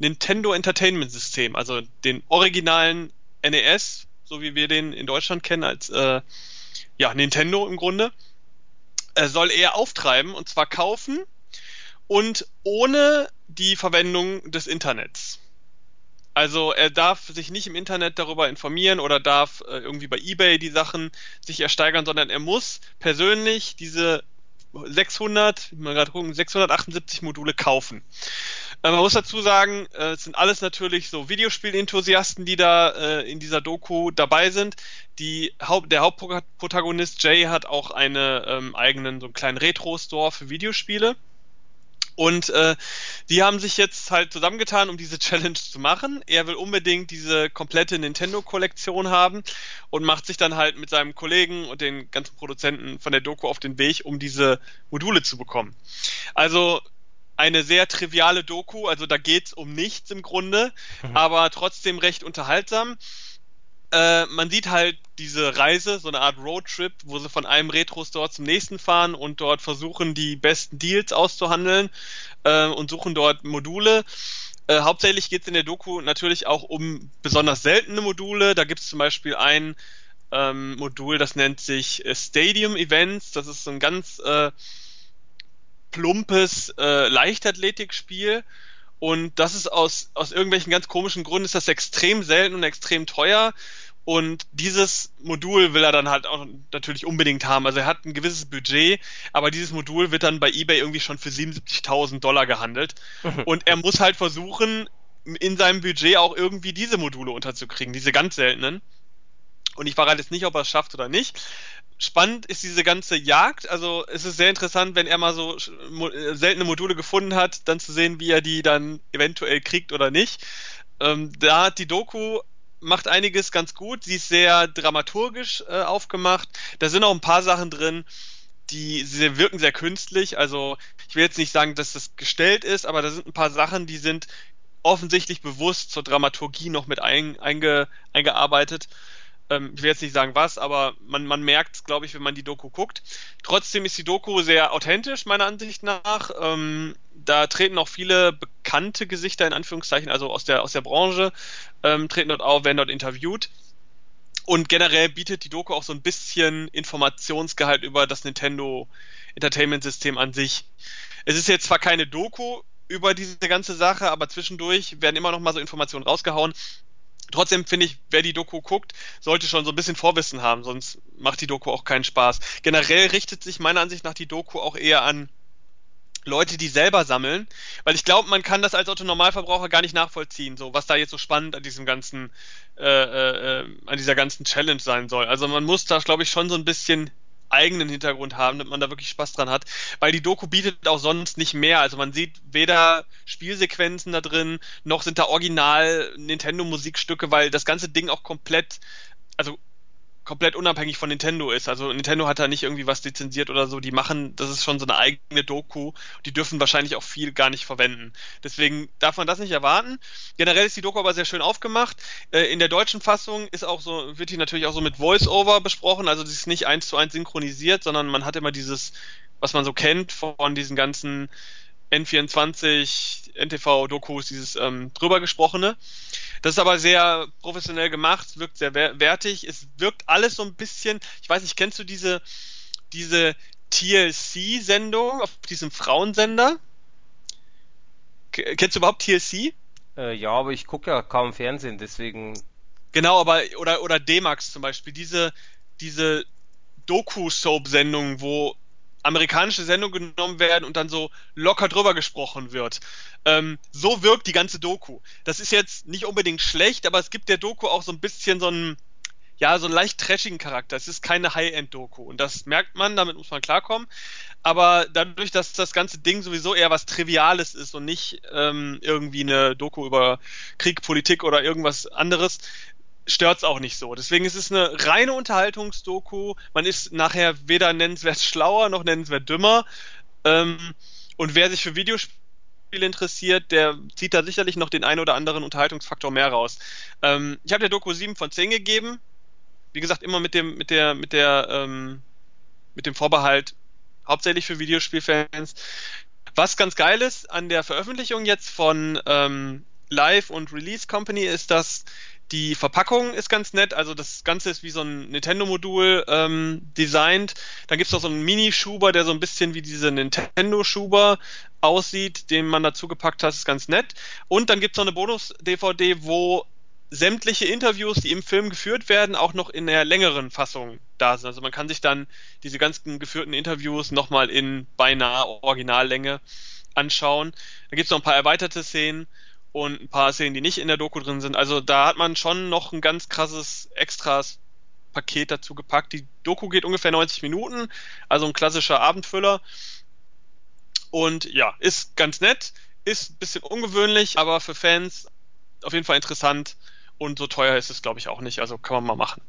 Nintendo Entertainment System, also den originalen NES, so wie wir den in Deutschland kennen als äh, ja Nintendo im Grunde, äh, soll er auftreiben und zwar kaufen und ohne die Verwendung des Internets. Also er darf sich nicht im Internet darüber informieren oder darf äh, irgendwie bei eBay die Sachen sich ersteigern, sondern er muss persönlich diese 600, mal gerade gucken, 678 Module kaufen. Äh, man muss dazu sagen, äh, es sind alles natürlich so Videospielenthusiasten, die da äh, in dieser Doku dabei sind. Die Haupt, der Hauptprotagonist Jay hat auch einen ähm, eigenen so einen kleinen Retro-Store für Videospiele. Und äh, die haben sich jetzt halt zusammengetan, um diese Challenge zu machen. Er will unbedingt diese komplette Nintendo-Kollektion haben und macht sich dann halt mit seinem Kollegen und den ganzen Produzenten von der Doku auf den Weg, um diese Module zu bekommen. Also eine sehr triviale Doku, also da geht's um nichts im Grunde, mhm. aber trotzdem recht unterhaltsam. Äh, man sieht halt diese Reise, so eine Art Roadtrip, wo sie von einem Retro-Store zum nächsten fahren und dort versuchen, die besten Deals auszuhandeln äh, und suchen dort Module. Äh, hauptsächlich geht es in der Doku natürlich auch um besonders seltene Module. Da gibt es zum Beispiel ein ähm, Modul, das nennt sich äh, Stadium Events. Das ist so ein ganz äh, plumpes äh, Leichtathletikspiel. Und das ist aus, aus irgendwelchen ganz komischen Gründen ist das extrem selten und extrem teuer. Und dieses Modul will er dann halt auch natürlich unbedingt haben. Also er hat ein gewisses Budget, aber dieses Modul wird dann bei eBay irgendwie schon für 77.000 Dollar gehandelt. Und er muss halt versuchen, in seinem Budget auch irgendwie diese Module unterzukriegen, diese ganz seltenen. Und ich verrate jetzt nicht, ob er es schafft oder nicht spannend ist diese ganze Jagd. Also es ist sehr interessant, wenn er mal so äh, seltene Module gefunden hat, dann zu sehen, wie er die dann eventuell kriegt oder nicht. Ähm, da hat die Doku macht einiges ganz gut. Sie ist sehr dramaturgisch äh, aufgemacht. Da sind auch ein paar Sachen drin, die sie wirken sehr künstlich. Also ich will jetzt nicht sagen, dass das gestellt ist, aber da sind ein paar Sachen, die sind offensichtlich bewusst zur Dramaturgie noch mit ein, einge, eingearbeitet. Ähm, ich will jetzt nicht sagen was, aber man, man merkt, glaube ich, wenn man die Doku guckt. Trotzdem ist die Doku sehr authentisch, meiner Ansicht nach. Ähm, da treten auch viele bekannte Gesichter in Anführungszeichen, also aus der, aus der Branche, ähm, treten dort auf, werden dort interviewt. Und generell bietet die Doku auch so ein bisschen Informationsgehalt über das Nintendo Entertainment System an sich. Es ist jetzt zwar keine Doku über diese ganze Sache, aber zwischendurch werden immer noch mal so Informationen rausgehauen, Trotzdem finde ich, wer die Doku guckt, sollte schon so ein bisschen Vorwissen haben, sonst macht die Doku auch keinen Spaß. Generell richtet sich meiner Ansicht nach die Doku auch eher an Leute, die selber sammeln, weil ich glaube, man kann das als Autonormalverbraucher gar nicht nachvollziehen, so was da jetzt so spannend an diesem ganzen, äh, äh, an dieser ganzen Challenge sein soll. Also man muss da, glaube ich, schon so ein bisschen eigenen Hintergrund haben, damit man da wirklich Spaß dran hat, weil die Doku bietet auch sonst nicht mehr. Also man sieht weder Spielsequenzen da drin, noch sind da original Nintendo Musikstücke, weil das ganze Ding auch komplett, also komplett unabhängig von Nintendo ist. Also Nintendo hat da nicht irgendwie was lizenziert oder so. Die machen, das ist schon so eine eigene Doku. Die dürfen wahrscheinlich auch viel gar nicht verwenden. Deswegen darf man das nicht erwarten. Generell ist die Doku aber sehr schön aufgemacht. Äh, in der deutschen Fassung ist auch so, wird die natürlich auch so mit Voice-Over besprochen. Also sie ist nicht eins zu eins synchronisiert, sondern man hat immer dieses, was man so kennt von diesen ganzen N24, NTV-Dokus, dieses ähm, drüber gesprochene. Das ist aber sehr professionell gemacht, wirkt sehr wertig. Es wirkt alles so ein bisschen, ich weiß nicht, kennst du diese, diese TLC-Sendung auf diesem Frauensender? K kennst du überhaupt TLC? Äh, ja, aber ich gucke ja kaum Fernsehen, deswegen. Genau, aber oder oder D-Max zum Beispiel diese diese Doku-Soap-Sendung, wo amerikanische Sendungen genommen werden und dann so locker drüber gesprochen wird. Ähm, so wirkt die ganze Doku. Das ist jetzt nicht unbedingt schlecht, aber es gibt der Doku auch so ein bisschen so einen, ja, so einen leicht trashigen Charakter. Es ist keine High-End-Doku und das merkt man, damit muss man klarkommen. Aber dadurch, dass das ganze Ding sowieso eher was Triviales ist und nicht ähm, irgendwie eine Doku über Krieg, Politik oder irgendwas anderes, stört's auch nicht so. Deswegen ist es eine reine Unterhaltungsdoku. Man ist nachher weder nennenswert schlauer noch nennenswert dümmer. Ähm, und wer sich für Videospiele interessiert, der zieht da sicherlich noch den einen oder anderen Unterhaltungsfaktor mehr raus. Ähm, ich habe der Doku 7 von 10 gegeben. Wie gesagt, immer mit dem, mit der, mit der, ähm, mit dem Vorbehalt, hauptsächlich für Videospielfans. Was ganz geil ist an der Veröffentlichung jetzt von ähm, Live und Release Company ist, dass die Verpackung ist ganz nett, also das Ganze ist wie so ein Nintendo-Modul ähm, designt. Dann gibt's noch so einen Mini-Schuber, der so ein bisschen wie diese Nintendo-Schuber aussieht, den man dazu gepackt hat, ist ganz nett. Und dann gibt's noch eine Bonus-DVD, wo sämtliche Interviews, die im Film geführt werden, auch noch in der längeren Fassung da sind. Also man kann sich dann diese ganzen geführten Interviews nochmal in beinahe Originallänge anschauen. Da gibt's noch ein paar erweiterte Szenen und ein paar Szenen, die nicht in der Doku drin sind. Also da hat man schon noch ein ganz krasses Extras Paket dazu gepackt. Die Doku geht ungefähr 90 Minuten, also ein klassischer Abendfüller. Und ja, ist ganz nett, ist ein bisschen ungewöhnlich, aber für Fans auf jeden Fall interessant und so teuer ist es, glaube ich, auch nicht. Also kann man mal machen.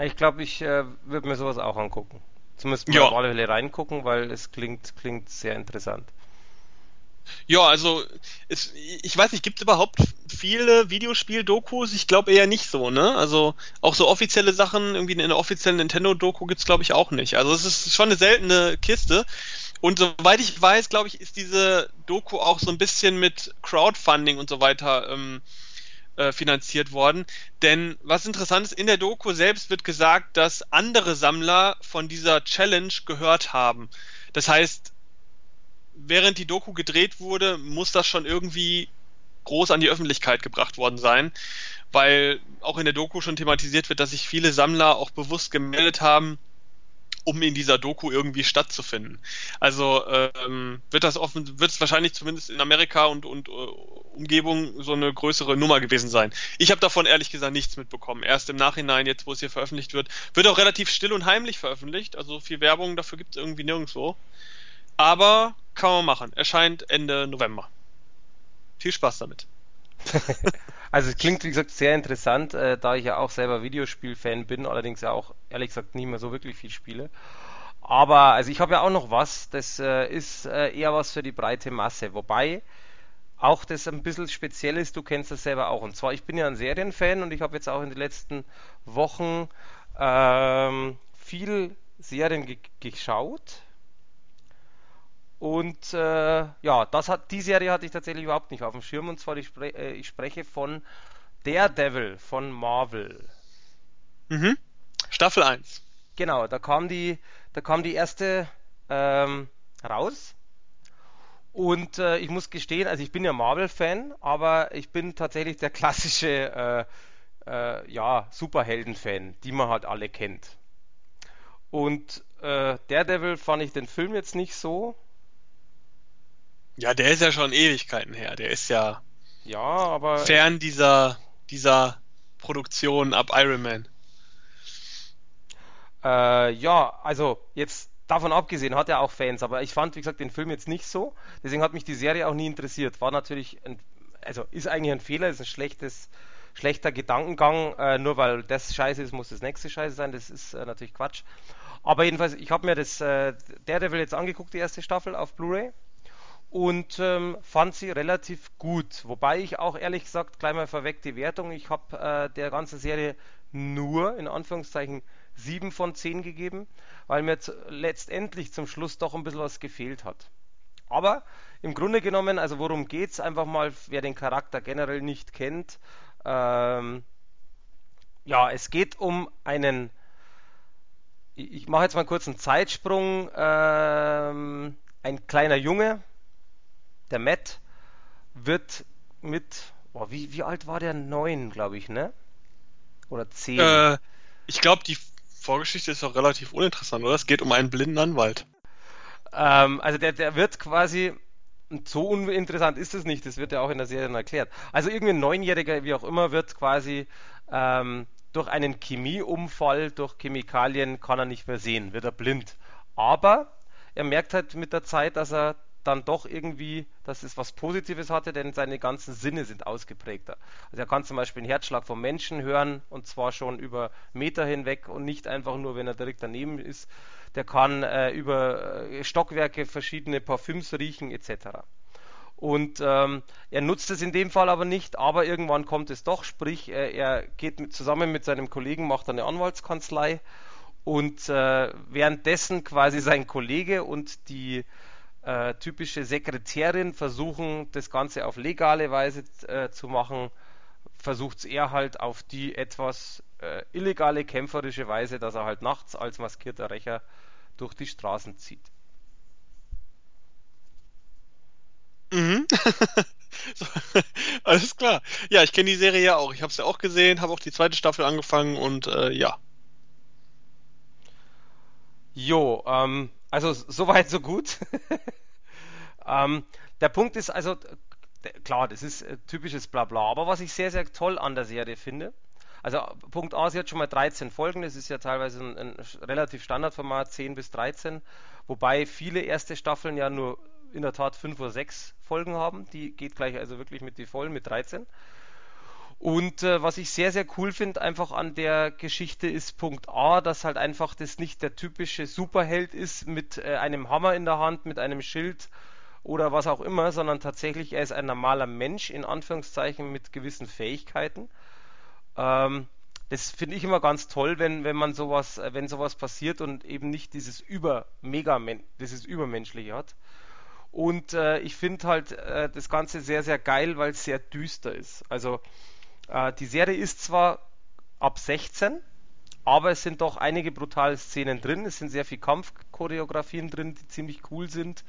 Ich glaube, ich äh, würde mir sowas auch angucken. Zumindest mal ja. auf alle Fälle reingucken, weil es klingt, klingt sehr interessant. Ja, also es, ich weiß nicht, gibt es überhaupt viele Videospiel-Dokus? Ich glaube eher nicht so, ne? Also auch so offizielle Sachen, irgendwie eine offizielle Nintendo-Doku gibt's glaube ich auch nicht. Also es ist schon eine seltene Kiste. Und soweit ich weiß, glaube ich, ist diese Doku auch so ein bisschen mit Crowdfunding und so weiter ähm, äh, finanziert worden. Denn was interessant ist, in der Doku selbst wird gesagt, dass andere Sammler von dieser Challenge gehört haben. Das heißt, während die Doku gedreht wurde, muss das schon irgendwie groß an die Öffentlichkeit gebracht worden sein, weil auch in der Doku schon thematisiert wird, dass sich viele Sammler auch bewusst gemeldet haben, um in dieser Doku irgendwie stattzufinden. Also ähm, wird das offen, wird es wahrscheinlich zumindest in Amerika und, und uh, Umgebung so eine größere Nummer gewesen sein. Ich habe davon ehrlich gesagt nichts mitbekommen. Erst im Nachhinein, jetzt wo es hier veröffentlicht wird, wird auch relativ still und heimlich veröffentlicht. Also viel Werbung dafür gibt es irgendwie nirgendwo. Aber kann man machen. Erscheint Ende November. Viel Spaß damit. also es klingt wie gesagt sehr interessant, äh, da ich ja auch selber Videospiel-Fan bin, allerdings ja auch ehrlich gesagt nicht mehr so wirklich viel spiele. Aber also ich habe ja auch noch was, das äh, ist äh, eher was für die breite Masse, wobei auch das ein bisschen speziell ist, du kennst das selber auch. Und zwar, ich bin ja ein Serienfan und ich habe jetzt auch in den letzten Wochen ähm, viel Serien ge geschaut und äh, ja, das hat die Serie hatte ich tatsächlich überhaupt nicht auf dem Schirm. Und zwar ich, spre äh, ich spreche von Daredevil von Marvel. Mhm. Staffel 1. Genau, da kam die, da kam die erste ähm, raus. Und äh, ich muss gestehen, also ich bin ja Marvel-Fan, aber ich bin tatsächlich der klassische äh, äh, ja, Superhelden-Fan, die man halt alle kennt. Und äh, Daredevil fand ich den Film jetzt nicht so. Ja, der ist ja schon Ewigkeiten her. Der ist ja, ja aber fern dieser, dieser Produktion ab Iron Man. Äh, ja, also jetzt davon abgesehen hat er auch Fans, aber ich fand, wie gesagt, den Film jetzt nicht so. Deswegen hat mich die Serie auch nie interessiert. War natürlich, ein, also ist eigentlich ein Fehler, ist ein schlechtes, schlechter Gedankengang. Äh, nur weil das scheiße ist, muss das nächste scheiße sein. Das ist äh, natürlich Quatsch. Aber jedenfalls, ich habe mir das äh, Daredevil jetzt angeguckt, die erste Staffel auf Blu-ray und ähm, fand sie relativ gut. Wobei ich auch ehrlich gesagt gleich mal vorweg die Wertung, ich habe äh, der ganzen Serie nur in Anführungszeichen 7 von 10 gegeben, weil mir letztendlich zum Schluss doch ein bisschen was gefehlt hat. Aber im Grunde genommen, also worum geht es? Einfach mal, wer den Charakter generell nicht kennt. Ähm, ja, es geht um einen. Ich mache jetzt mal kurz einen Zeitsprung. Ähm, ein kleiner Junge, der Matt, wird mit. Oh, wie, wie alt war der? Neun, glaube ich, ne? Oder zehn? Äh, ich glaube, die Vorgeschichte ist doch relativ uninteressant, oder? Es geht um einen blinden Anwalt. Ähm, also der, der wird quasi, so uninteressant ist es nicht, das wird ja auch in der Serie erklärt. Also irgendwie ein Neunjähriger, wie auch immer, wird quasi ähm, durch einen Chemieunfall, durch Chemikalien kann er nicht mehr sehen, wird er blind. Aber er merkt halt mit der Zeit, dass er dann doch irgendwie, dass es was Positives hatte, denn seine ganzen Sinne sind ausgeprägter. Also er kann zum Beispiel einen Herzschlag vom Menschen hören und zwar schon über Meter hinweg und nicht einfach nur, wenn er direkt daneben ist. Der kann äh, über äh, Stockwerke verschiedene Parfüms riechen etc. Und ähm, er nutzt es in dem Fall aber nicht, aber irgendwann kommt es doch, sprich, äh, er geht mit, zusammen mit seinem Kollegen, macht eine Anwaltskanzlei und äh, währenddessen quasi sein Kollege und die äh, typische Sekretärin versuchen, das Ganze auf legale Weise äh, zu machen, versucht es er halt auf die etwas äh, illegale, kämpferische Weise, dass er halt nachts als maskierter Rächer durch die Straßen zieht. Mhm. so, alles klar. Ja, ich kenne die Serie ja auch. Ich habe es ja auch gesehen, habe auch die zweite Staffel angefangen und äh, ja. Jo, ähm, also soweit so gut. ähm, der Punkt ist also, klar, das ist äh, typisches Blabla, aber was ich sehr, sehr toll an der Serie finde, also Punkt A, sie hat schon mal 13 Folgen, das ist ja teilweise ein, ein relativ Standardformat, 10 bis 13, wobei viele erste Staffeln ja nur in der Tat 5 oder 6 Folgen haben, die geht gleich also wirklich mit die vollen, mit 13. Und äh, was ich sehr, sehr cool finde einfach an der Geschichte ist Punkt A, dass halt einfach das nicht der typische Superheld ist mit äh, einem Hammer in der Hand, mit einem Schild oder was auch immer, sondern tatsächlich er ist ein normaler Mensch in Anführungszeichen mit gewissen Fähigkeiten. Ähm, das finde ich immer ganz toll, wenn, wenn man sowas, äh, wenn sowas passiert und eben nicht dieses über mega dieses übermenschliche hat. Und äh, ich finde halt äh, das Ganze sehr, sehr geil, weil es sehr düster ist. Also äh, die Serie ist zwar ab 16, aber es sind doch einige brutale Szenen drin. Es sind sehr viele Kampfchoreografien drin, die ziemlich cool sind.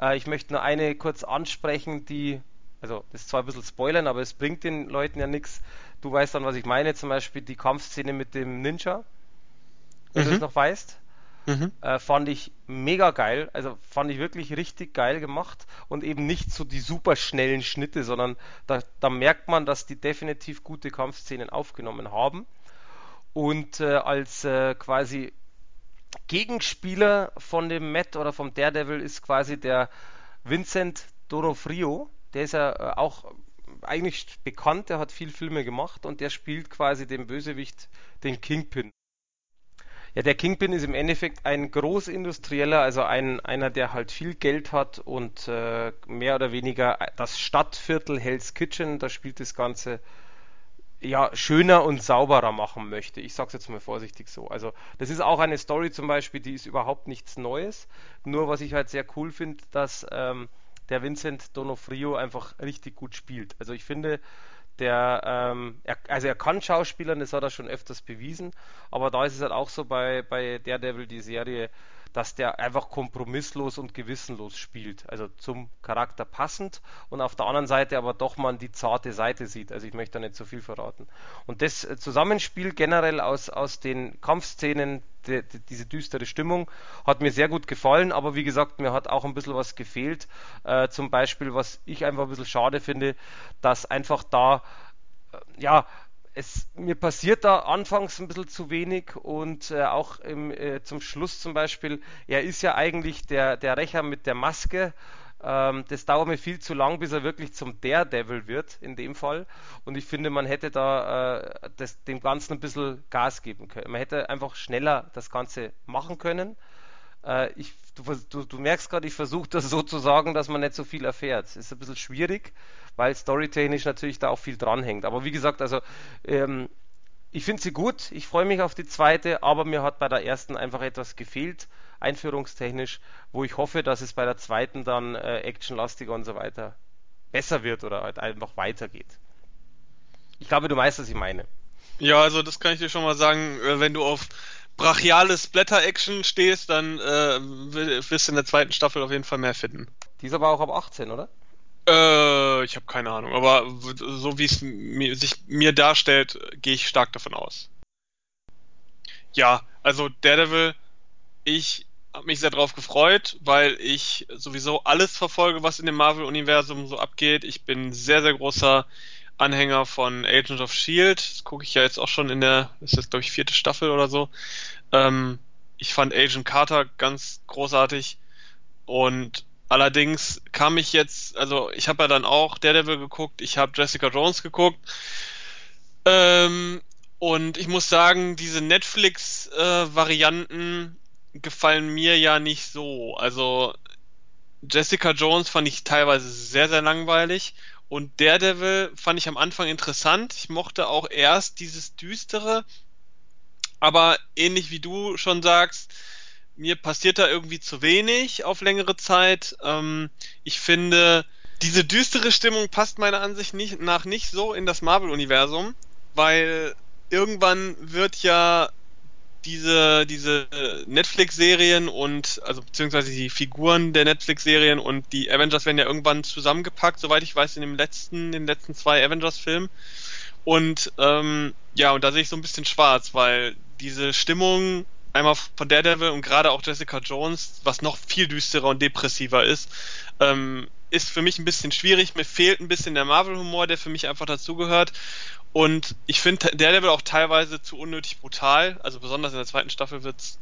Äh, ich möchte nur eine kurz ansprechen, die, also das ist zwar ein bisschen spoilern, aber es bringt den Leuten ja nichts. Du weißt dann, was ich meine, zum Beispiel die Kampfszene mit dem Ninja, wenn mhm. du es noch weißt. Mhm. Äh, fand ich mega geil. Also fand ich wirklich richtig geil gemacht und eben nicht so die super schnellen Schnitte, sondern da, da merkt man, dass die definitiv gute Kampfszenen aufgenommen haben. Und äh, als äh, quasi Gegenspieler von dem Matt oder vom Daredevil ist quasi der Vincent Dorofrio. Der ist ja äh, auch eigentlich bekannt, der hat viel Filme gemacht und der spielt quasi den Bösewicht, den Kingpin. Ja, der Kingpin ist im Endeffekt ein Großindustrieller, also ein, einer, der halt viel Geld hat und äh, mehr oder weniger das Stadtviertel Hell's Kitchen, da spielt das Ganze ja, schöner und sauberer machen möchte. Ich sag's jetzt mal vorsichtig so. Also, das ist auch eine Story zum Beispiel, die ist überhaupt nichts Neues. Nur was ich halt sehr cool finde, dass ähm, der Vincent Donofrio einfach richtig gut spielt. Also ich finde, der, ähm, er, also er kann Schauspielern, das hat er schon öfters bewiesen, aber da ist es halt auch so bei, bei Daredevil, die Serie, dass der einfach kompromisslos und gewissenlos spielt. Also zum Charakter passend und auf der anderen Seite aber doch man die zarte Seite sieht. Also ich möchte da nicht zu so viel verraten. Und das Zusammenspiel generell aus, aus den Kampfszenen, die, die, diese düstere Stimmung, hat mir sehr gut gefallen, aber wie gesagt, mir hat auch ein bisschen was gefehlt. Äh, zum Beispiel, was ich einfach ein bisschen schade finde, dass einfach da, äh, ja, es, mir passiert da anfangs ein bisschen zu wenig und äh, auch im, äh, zum Schluss zum Beispiel, er ist ja eigentlich der, der Rächer mit der Maske. Ähm, das dauert mir viel zu lang, bis er wirklich zum Daredevil wird, in dem Fall. Und ich finde, man hätte da äh, das, dem Ganzen ein bisschen Gas geben können. Man hätte einfach schneller das Ganze machen können. Äh, ich, du, du, du merkst gerade, ich versuche das so zu sagen, dass man nicht so viel erfährt. Ist ein bisschen schwierig, weil storytechnisch natürlich da auch viel dranhängt. Aber wie gesagt, also ähm, ich finde sie gut, ich freue mich auf die zweite, aber mir hat bei der ersten einfach etwas gefehlt, einführungstechnisch, wo ich hoffe, dass es bei der zweiten dann äh, actionlastiger und so weiter besser wird oder halt einfach weitergeht. Ich glaube, du weißt, was ich meine. Ja, also das kann ich dir schon mal sagen, äh, wenn du auf brachiales Splatter-Action stehst, dann äh, wirst du in der zweiten Staffel auf jeden Fall mehr finden. Die ist aber auch ab 18, oder? Äh, ich habe keine Ahnung, aber so wie es mir, sich mir darstellt, gehe ich stark davon aus. Ja, also Daredevil, ich habe mich sehr drauf gefreut, weil ich sowieso alles verfolge, was in dem Marvel-Universum so abgeht. Ich bin sehr, sehr großer Anhänger von Agent of Shield. Das gucke ich ja jetzt auch schon in der, ist das glaube ich vierte Staffel oder so. Ähm, ich fand Agent Carter ganz großartig und allerdings kam ich jetzt, also ich habe ja dann auch Daredevil geguckt, ich habe Jessica Jones geguckt ähm, und ich muss sagen, diese Netflix-Varianten äh, gefallen mir ja nicht so. Also Jessica Jones fand ich teilweise sehr, sehr langweilig und Daredevil fand ich am Anfang interessant. Ich mochte auch erst dieses Düstere, aber ähnlich wie du schon sagst, mir passiert da irgendwie zu wenig auf längere Zeit. Ähm, ich finde, diese düstere Stimmung passt meiner Ansicht nach nicht so in das Marvel-Universum, weil irgendwann wird ja diese, diese Netflix-Serien und, also beziehungsweise die Figuren der Netflix-Serien und die Avengers werden ja irgendwann zusammengepackt, soweit ich weiß, in dem letzten, den letzten zwei Avengers-Filmen. Und ähm, ja, und da sehe ich so ein bisschen schwarz, weil diese Stimmung einmal von Daredevil und gerade auch Jessica Jones, was noch viel düsterer und depressiver ist, ähm, ist für mich ein bisschen schwierig. Mir fehlt ein bisschen der Marvel-Humor, der für mich einfach dazugehört. Und ich finde Daredevil auch teilweise zu unnötig brutal. Also besonders in der zweiten Staffel wird es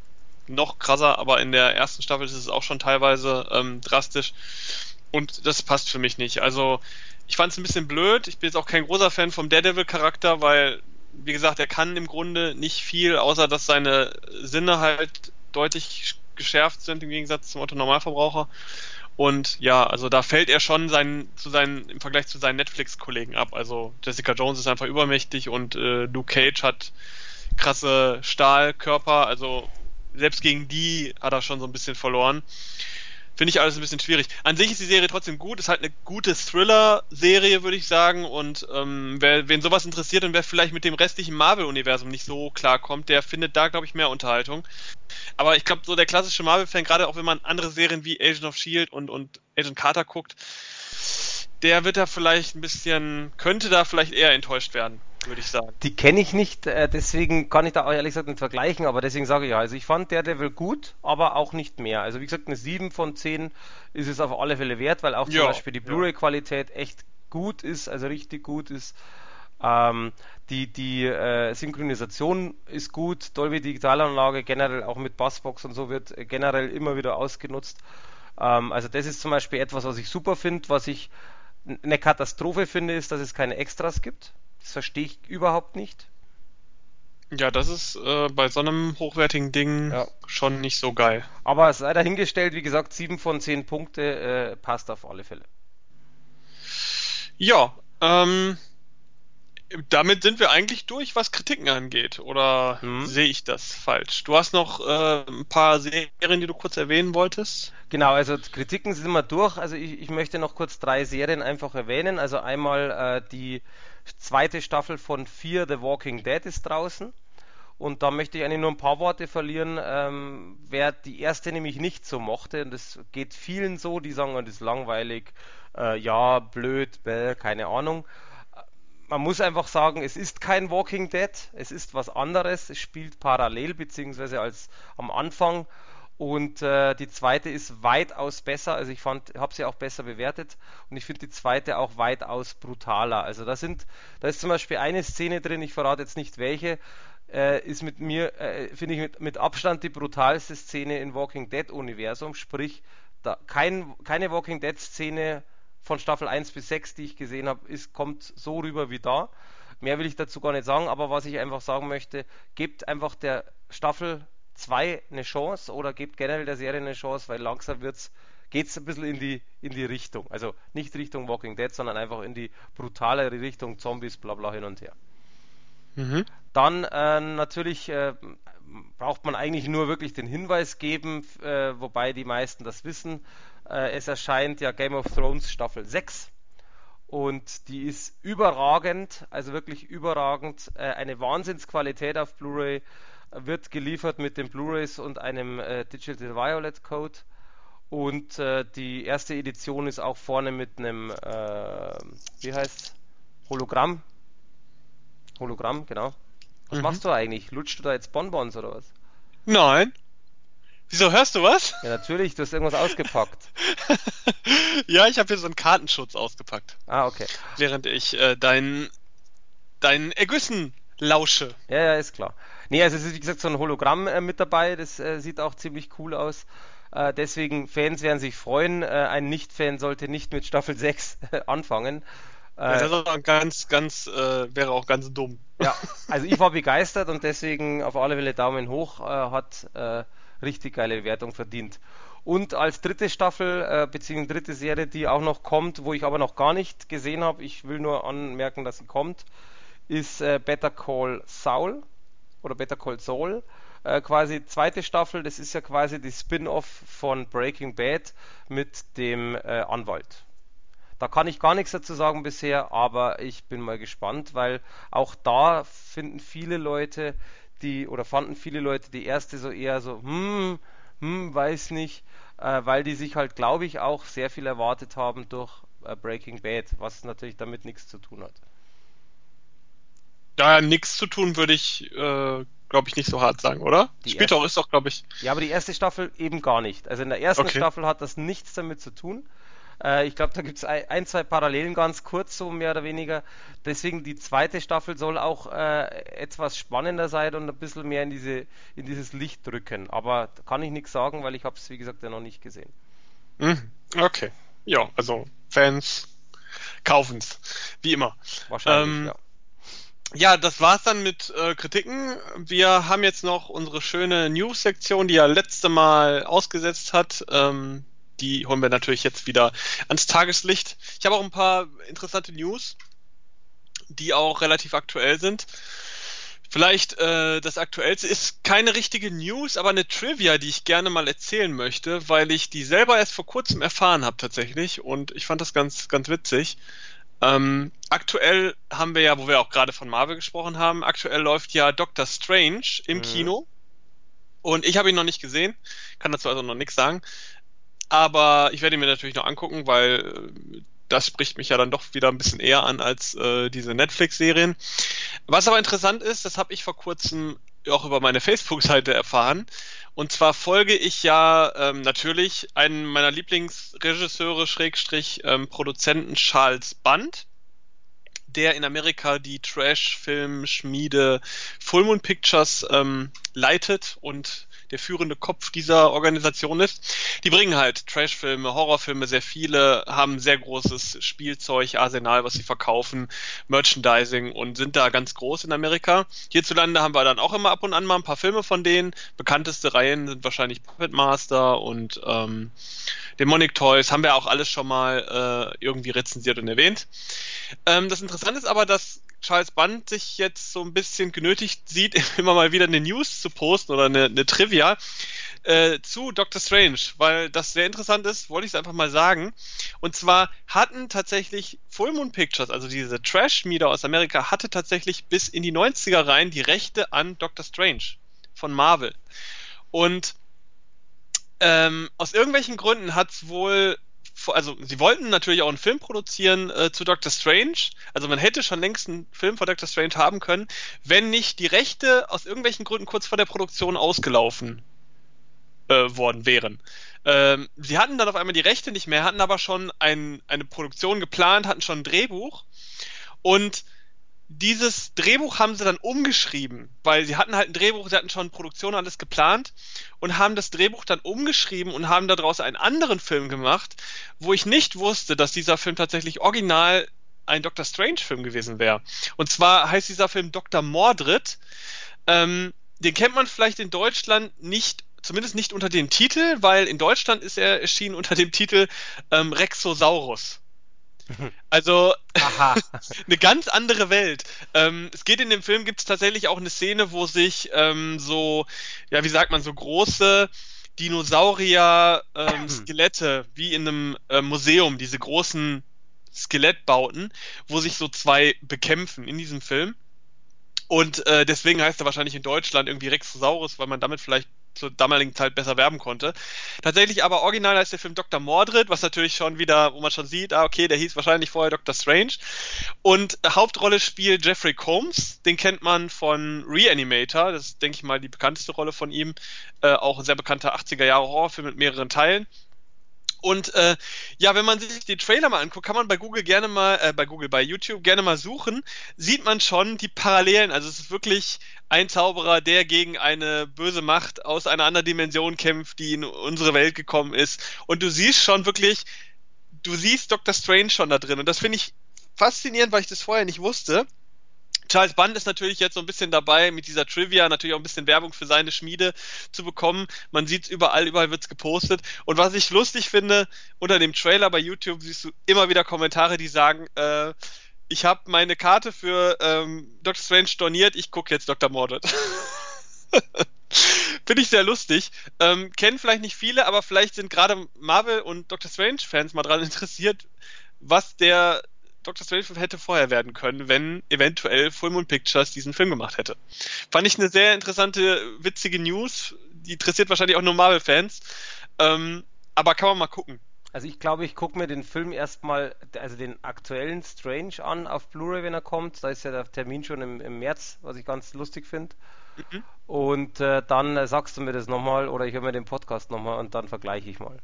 noch krasser, aber in der ersten Staffel ist es auch schon teilweise ähm, drastisch. Und das passt für mich nicht. Also ich fand es ein bisschen blöd. Ich bin jetzt auch kein großer Fan vom Daredevil-Charakter, weil, wie gesagt, er kann im Grunde nicht viel, außer dass seine Sinne halt deutlich geschärft sind im Gegensatz zum Otto Normalverbraucher. Und ja, also da fällt er schon sein, zu seinen, im Vergleich zu seinen Netflix-Kollegen ab. Also Jessica Jones ist einfach übermächtig und äh, Luke Cage hat krasse Stahlkörper. Also selbst gegen die hat er schon so ein bisschen verloren. Finde ich alles ein bisschen schwierig. An sich ist die Serie trotzdem gut, ist halt eine gute Thriller-Serie, würde ich sagen. Und ähm, wer, wen sowas interessiert und wer vielleicht mit dem restlichen Marvel-Universum nicht so klarkommt, der findet da, glaube ich, mehr Unterhaltung. Aber ich glaube, so der klassische Marvel-Fan, gerade auch wenn man andere Serien wie Agent of Shield und, und Agent Carter guckt, der wird da vielleicht ein bisschen, könnte da vielleicht eher enttäuscht werden würde ich sagen. Die kenne ich nicht, äh, deswegen kann ich da auch ehrlich gesagt nicht vergleichen, aber deswegen sage ich ja, also ich fand Daredevil gut, aber auch nicht mehr. Also wie gesagt, eine 7 von 10 ist es auf alle Fälle wert, weil auch zum ja, Beispiel die Blu-ray-Qualität echt gut ist, also richtig gut ist. Ähm, die die äh, Synchronisation ist gut, Dolby Digitalanlage generell auch mit Bassbox und so wird generell immer wieder ausgenutzt. Ähm, also das ist zum Beispiel etwas, was ich super finde. Was ich eine Katastrophe finde, ist, dass es keine Extras gibt. Das verstehe ich überhaupt nicht. Ja, das ist äh, bei so einem hochwertigen Ding ja. schon nicht so geil. Aber es sei dahingestellt, wie gesagt, 7 von 10 Punkte äh, passt auf alle Fälle. Ja, ähm, damit sind wir eigentlich durch, was Kritiken angeht. Oder hm. sehe ich das falsch? Du hast noch äh, ein paar Serien, die du kurz erwähnen wolltest? Genau, also Kritiken sind wir durch. Also ich, ich möchte noch kurz drei Serien einfach erwähnen. Also einmal äh, die zweite Staffel von Fear The Walking Dead ist draußen. Und da möchte ich eigentlich nur ein paar Worte verlieren. Ähm, wer die erste nämlich nicht so mochte, und das geht vielen so, die sagen, das ist langweilig, äh, ja, blöd, bäh, keine Ahnung. Man muss einfach sagen, es ist kein Walking Dead, es ist was anderes, es spielt parallel, beziehungsweise als am Anfang. Und äh, die zweite ist weitaus besser. Also ich fand, habe sie auch besser bewertet und ich finde die zweite auch weitaus brutaler. Also da sind, da ist zum Beispiel eine Szene drin, ich verrate jetzt nicht welche, äh, ist mit mir, äh, finde ich mit, mit Abstand die brutalste Szene in Walking Dead Universum. Sprich, da kein, keine Walking Dead Szene von Staffel 1 bis 6, die ich gesehen habe, ist, kommt so rüber wie da. Mehr will ich dazu gar nicht sagen, aber was ich einfach sagen möchte, gebt einfach der Staffel 2 eine Chance oder gebt generell der Serie eine Chance, weil langsam wird's geht es ein bisschen in die, in die Richtung. Also nicht Richtung Walking Dead, sondern einfach in die brutalere Richtung Zombies, bla bla hin und her. Mhm. Dann äh, natürlich äh, braucht man eigentlich nur wirklich den Hinweis geben, äh, wobei die meisten das wissen. Äh, es erscheint ja Game of Thrones Staffel 6 und die ist überragend, also wirklich überragend. Äh, eine Wahnsinnsqualität auf Blu-ray wird geliefert mit den Blu-rays und einem äh, Digital Violet Code. Und äh, die erste Edition ist auch vorne mit einem, äh, wie heißt Hologramm. Hologramm, genau. Was mhm. machst du eigentlich? Lutschst du da jetzt Bonbons oder was? Nein. Wieso hörst du was? Ja, natürlich, du hast irgendwas ausgepackt. ja, ich habe hier so einen Kartenschutz ausgepackt. Ah, okay. Während ich äh, deinen dein Ergüssen lausche. Ja, ja, ist klar. Nee, also es ist wie gesagt so ein Hologramm äh, mit dabei, das äh, sieht auch ziemlich cool aus. Äh, deswegen, Fans werden sich freuen. Äh, ein Nicht-Fan sollte nicht mit Staffel 6 anfangen. das ist auch ganz, ganz, äh, wäre auch ganz dumm. Ja, also ich war begeistert und deswegen auf alle Fälle Daumen hoch, hat richtig geile Wertung verdient. Und als dritte Staffel, äh, beziehungsweise dritte Serie, die auch noch kommt, wo ich aber noch gar nicht gesehen habe, ich will nur anmerken, dass sie kommt, ist äh, Better Call Saul oder Better Call Saul. Äh, quasi zweite Staffel, das ist ja quasi die Spin-off von Breaking Bad mit dem äh, Anwalt. Da kann ich gar nichts dazu sagen bisher, aber ich bin mal gespannt, weil auch da finden viele Leute die, oder fanden viele Leute die erste so eher so, hm, hm, weiß nicht, äh, weil die sich halt, glaube ich, auch sehr viel erwartet haben durch äh, Breaking Bad, was natürlich damit nichts zu tun hat. Da nichts zu tun, würde ich, äh, glaube ich, nicht so hart sagen, oder? Die Spielt erste, auch, ist doch, glaube ich. Ja, aber die erste Staffel eben gar nicht. Also in der ersten okay. Staffel hat das nichts damit zu tun. Äh, ich glaube, da gibt es ein, zwei Parallelen ganz kurz, so mehr oder weniger. Deswegen die zweite Staffel soll auch äh, etwas spannender sein und ein bisschen mehr in, diese, in dieses Licht drücken. Aber da kann ich nichts sagen, weil ich habe es, wie gesagt, ja noch nicht gesehen. Mhm. Okay. Ja, also Fans kaufen es. Wie immer. Wahrscheinlich, ähm, ja. Ja, das war's dann mit äh, Kritiken. Wir haben jetzt noch unsere schöne News-Sektion, die ja letzte Mal ausgesetzt hat. Ähm, die holen wir natürlich jetzt wieder ans Tageslicht. Ich habe auch ein paar interessante News, die auch relativ aktuell sind. Vielleicht äh, das Aktuellste ist keine richtige News, aber eine Trivia, die ich gerne mal erzählen möchte, weil ich die selber erst vor kurzem erfahren habe tatsächlich und ich fand das ganz, ganz witzig. Ähm, aktuell haben wir ja, wo wir auch gerade von Marvel gesprochen haben, aktuell läuft ja Doctor Strange im mhm. Kino. Und ich habe ihn noch nicht gesehen, kann dazu also noch nichts sagen. Aber ich werde ihn mir natürlich noch angucken, weil äh, das spricht mich ja dann doch wieder ein bisschen eher an als äh, diese Netflix-Serien. Was aber interessant ist, das habe ich vor kurzem auch über meine Facebook-Seite erfahren. Und zwar folge ich ja ähm, natürlich einen meiner Lieblingsregisseure, Schrägstrich, ähm, Produzenten Charles Band, der in Amerika die Trash-Film-Schmiede Full Moon Pictures ähm, leitet und der führende Kopf dieser Organisation ist. Die bringen halt Trashfilme, Horrorfilme, sehr viele, haben sehr großes Spielzeug, Arsenal, was sie verkaufen, Merchandising und sind da ganz groß in Amerika. Hierzulande haben wir dann auch immer ab und an mal ein paar Filme von denen. Bekannteste Reihen sind wahrscheinlich Puppet Master und ähm, Demonic Toys, haben wir auch alles schon mal äh, irgendwie rezensiert und erwähnt. Ähm, das Interessante ist aber, dass Charles Band sich jetzt so ein bisschen genötigt sieht, immer mal wieder eine News zu posten oder eine, eine Trivia äh, zu Doctor Strange, weil das sehr interessant ist, wollte ich es einfach mal sagen. Und zwar hatten tatsächlich Full Moon Pictures, also diese Trash-Meter aus Amerika, hatte tatsächlich bis in die 90er rein die Rechte an Doctor Strange von Marvel. Und ähm, aus irgendwelchen Gründen hat es wohl also sie wollten natürlich auch einen Film produzieren äh, zu Doctor Strange. Also man hätte schon längst einen Film von Doctor Strange haben können, wenn nicht die Rechte aus irgendwelchen Gründen kurz vor der Produktion ausgelaufen äh, worden wären. Ähm, sie hatten dann auf einmal die Rechte nicht mehr, hatten aber schon ein, eine Produktion geplant, hatten schon ein Drehbuch und dieses Drehbuch haben sie dann umgeschrieben, weil sie hatten halt ein Drehbuch, sie hatten schon Produktion alles geplant und haben das Drehbuch dann umgeschrieben und haben daraus einen anderen Film gemacht, wo ich nicht wusste, dass dieser Film tatsächlich original ein Doctor Strange Film gewesen wäre. Und zwar heißt dieser Film Dr. Mordred. Ähm, den kennt man vielleicht in Deutschland nicht zumindest nicht unter dem Titel, weil in Deutschland ist er erschienen unter dem Titel ähm, Rexosaurus. Also eine ganz andere Welt. Ähm, es geht in dem Film, gibt es tatsächlich auch eine Szene, wo sich ähm, so, ja, wie sagt man, so große Dinosaurier-Skelette, ähm, wie in einem äh, Museum, diese großen Skelettbauten, wo sich so zwei bekämpfen in diesem Film. Und äh, deswegen heißt er wahrscheinlich in Deutschland irgendwie Rexosaurus, weil man damit vielleicht zur damaligen Zeit besser werben konnte. Tatsächlich aber original heißt der Film Dr. Mordred, was natürlich schon wieder, wo man schon sieht, ah, okay, der hieß wahrscheinlich vorher Dr. Strange. Und Hauptrolle spielt Jeffrey Combs, den kennt man von Reanimator, das ist, denke ich mal, die bekannteste Rolle von ihm. Äh, auch ein sehr bekannter 80er Jahre Horrorfilm mit mehreren Teilen. Und äh, ja, wenn man sich die Trailer mal anguckt, kann man bei Google gerne mal, äh, bei Google, bei YouTube gerne mal suchen, sieht man schon die Parallelen. Also es ist wirklich ein Zauberer, der gegen eine böse Macht aus einer anderen Dimension kämpft, die in unsere Welt gekommen ist. Und du siehst schon wirklich, du siehst Dr. Strange schon da drin. Und das finde ich faszinierend, weil ich das vorher nicht wusste. Charles Band ist natürlich jetzt so ein bisschen dabei, mit dieser Trivia natürlich auch ein bisschen Werbung für seine Schmiede zu bekommen. Man sieht es überall, überall wird es gepostet. Und was ich lustig finde, unter dem Trailer bei YouTube siehst du immer wieder Kommentare, die sagen, äh, ich habe meine Karte für ähm, Doctor Strange storniert, ich gucke jetzt Dr. Mordred. Finde ich sehr lustig. Ähm, kennen vielleicht nicht viele, aber vielleicht sind gerade Marvel und Doctor Strange Fans mal dran interessiert, was der Doctor Strange hätte vorher werden können, wenn eventuell Full Moon Pictures diesen Film gemacht hätte. Fand ich eine sehr interessante, witzige News. Die interessiert wahrscheinlich auch nur Marvel-Fans. Ähm, aber kann man mal gucken. Also ich glaube, ich gucke mir den Film erstmal, also den aktuellen Strange an auf Blu-ray, wenn er kommt. Da ist ja der Termin schon im, im März, was ich ganz lustig finde. Mhm. Und äh, dann äh, sagst du mir das nochmal oder ich höre mir den Podcast nochmal und dann vergleiche ich mal.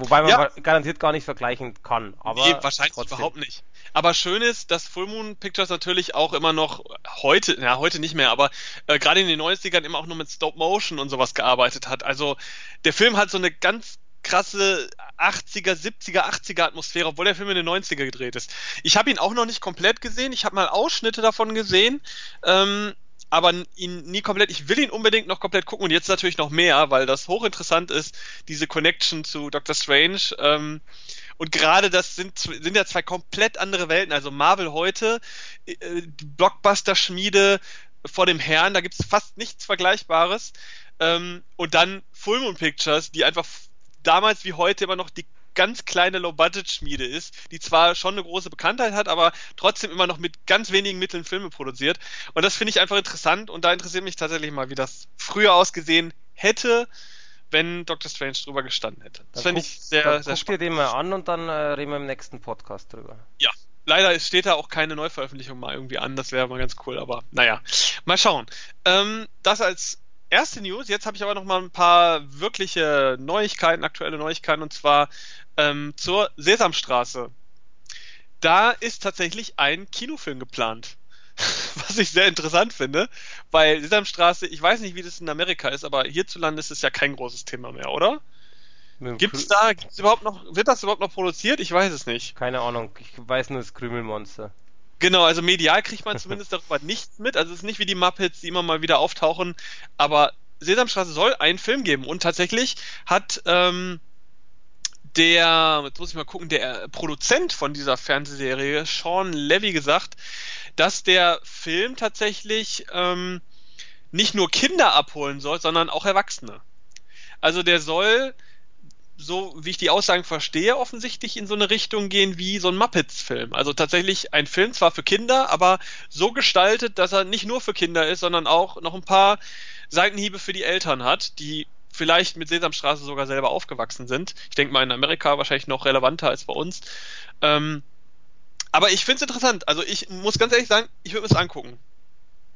Wobei man ja. garantiert gar nicht vergleichen kann. Aber nee, wahrscheinlich trotzdem. überhaupt nicht. Aber schön ist, dass Full Moon Pictures natürlich auch immer noch heute, ja, heute nicht mehr, aber äh, gerade in den 90ern immer auch nur mit Stop Motion und sowas gearbeitet hat. Also der Film hat so eine ganz krasse 80er, 70er, 80er Atmosphäre, obwohl der Film in den 90er gedreht ist. Ich habe ihn auch noch nicht komplett gesehen, ich habe mal Ausschnitte davon gesehen. Ähm, aber ihn nie komplett, ich will ihn unbedingt noch komplett gucken und jetzt natürlich noch mehr, weil das hochinteressant ist, diese Connection zu Doctor Strange. Ähm, und gerade das sind, sind ja zwei komplett andere Welten. Also Marvel heute, äh, Blockbuster-Schmiede vor dem Herrn, da gibt's fast nichts Vergleichbares. Ähm, und dann Full Moon Pictures, die einfach damals wie heute immer noch die ganz kleine Low-Budget-Schmiede ist, die zwar schon eine große Bekanntheit hat, aber trotzdem immer noch mit ganz wenigen Mitteln Filme produziert. Und das finde ich einfach interessant und da interessiert mich tatsächlich mal, wie das früher ausgesehen hätte, wenn Doctor Strange drüber gestanden hätte. Das finde ich sehr, sehr guck spannend. dir den mal an und dann äh, reden wir im nächsten Podcast drüber. Ja, leider steht da auch keine Neuveröffentlichung mal irgendwie an. Das wäre mal ganz cool, aber naja, mal schauen. Ähm, das als erste News. Jetzt habe ich aber noch mal ein paar wirkliche Neuigkeiten, aktuelle Neuigkeiten und zwar ähm, zur Sesamstraße. Da ist tatsächlich ein Kinofilm geplant. Was ich sehr interessant finde, weil Sesamstraße, ich weiß nicht, wie das in Amerika ist, aber hierzulande ist es ja kein großes Thema mehr, oder? Gibt's da, gibt's überhaupt noch, wird das überhaupt noch produziert? Ich weiß es nicht. Keine Ahnung, ich weiß nur das Krümelmonster. Genau, also medial kriegt man zumindest darüber nichts mit. Also es ist nicht wie die Muppets, die immer mal wieder auftauchen, aber Sesamstraße soll einen Film geben und tatsächlich hat ähm, der, jetzt muss ich mal gucken, der Produzent von dieser Fernsehserie, Sean Levy, gesagt, dass der Film tatsächlich ähm, nicht nur Kinder abholen soll, sondern auch Erwachsene. Also der soll so wie ich die Aussagen verstehe, offensichtlich in so eine Richtung gehen wie so ein Muppets-Film. Also tatsächlich ein Film zwar für Kinder, aber so gestaltet, dass er nicht nur für Kinder ist, sondern auch noch ein paar Seitenhiebe für die Eltern hat, die vielleicht mit Sesamstraße sogar selber aufgewachsen sind. Ich denke mal in Amerika wahrscheinlich noch relevanter als bei uns. Ähm, aber ich finde es interessant. Also ich muss ganz ehrlich sagen, ich würde mir es angucken.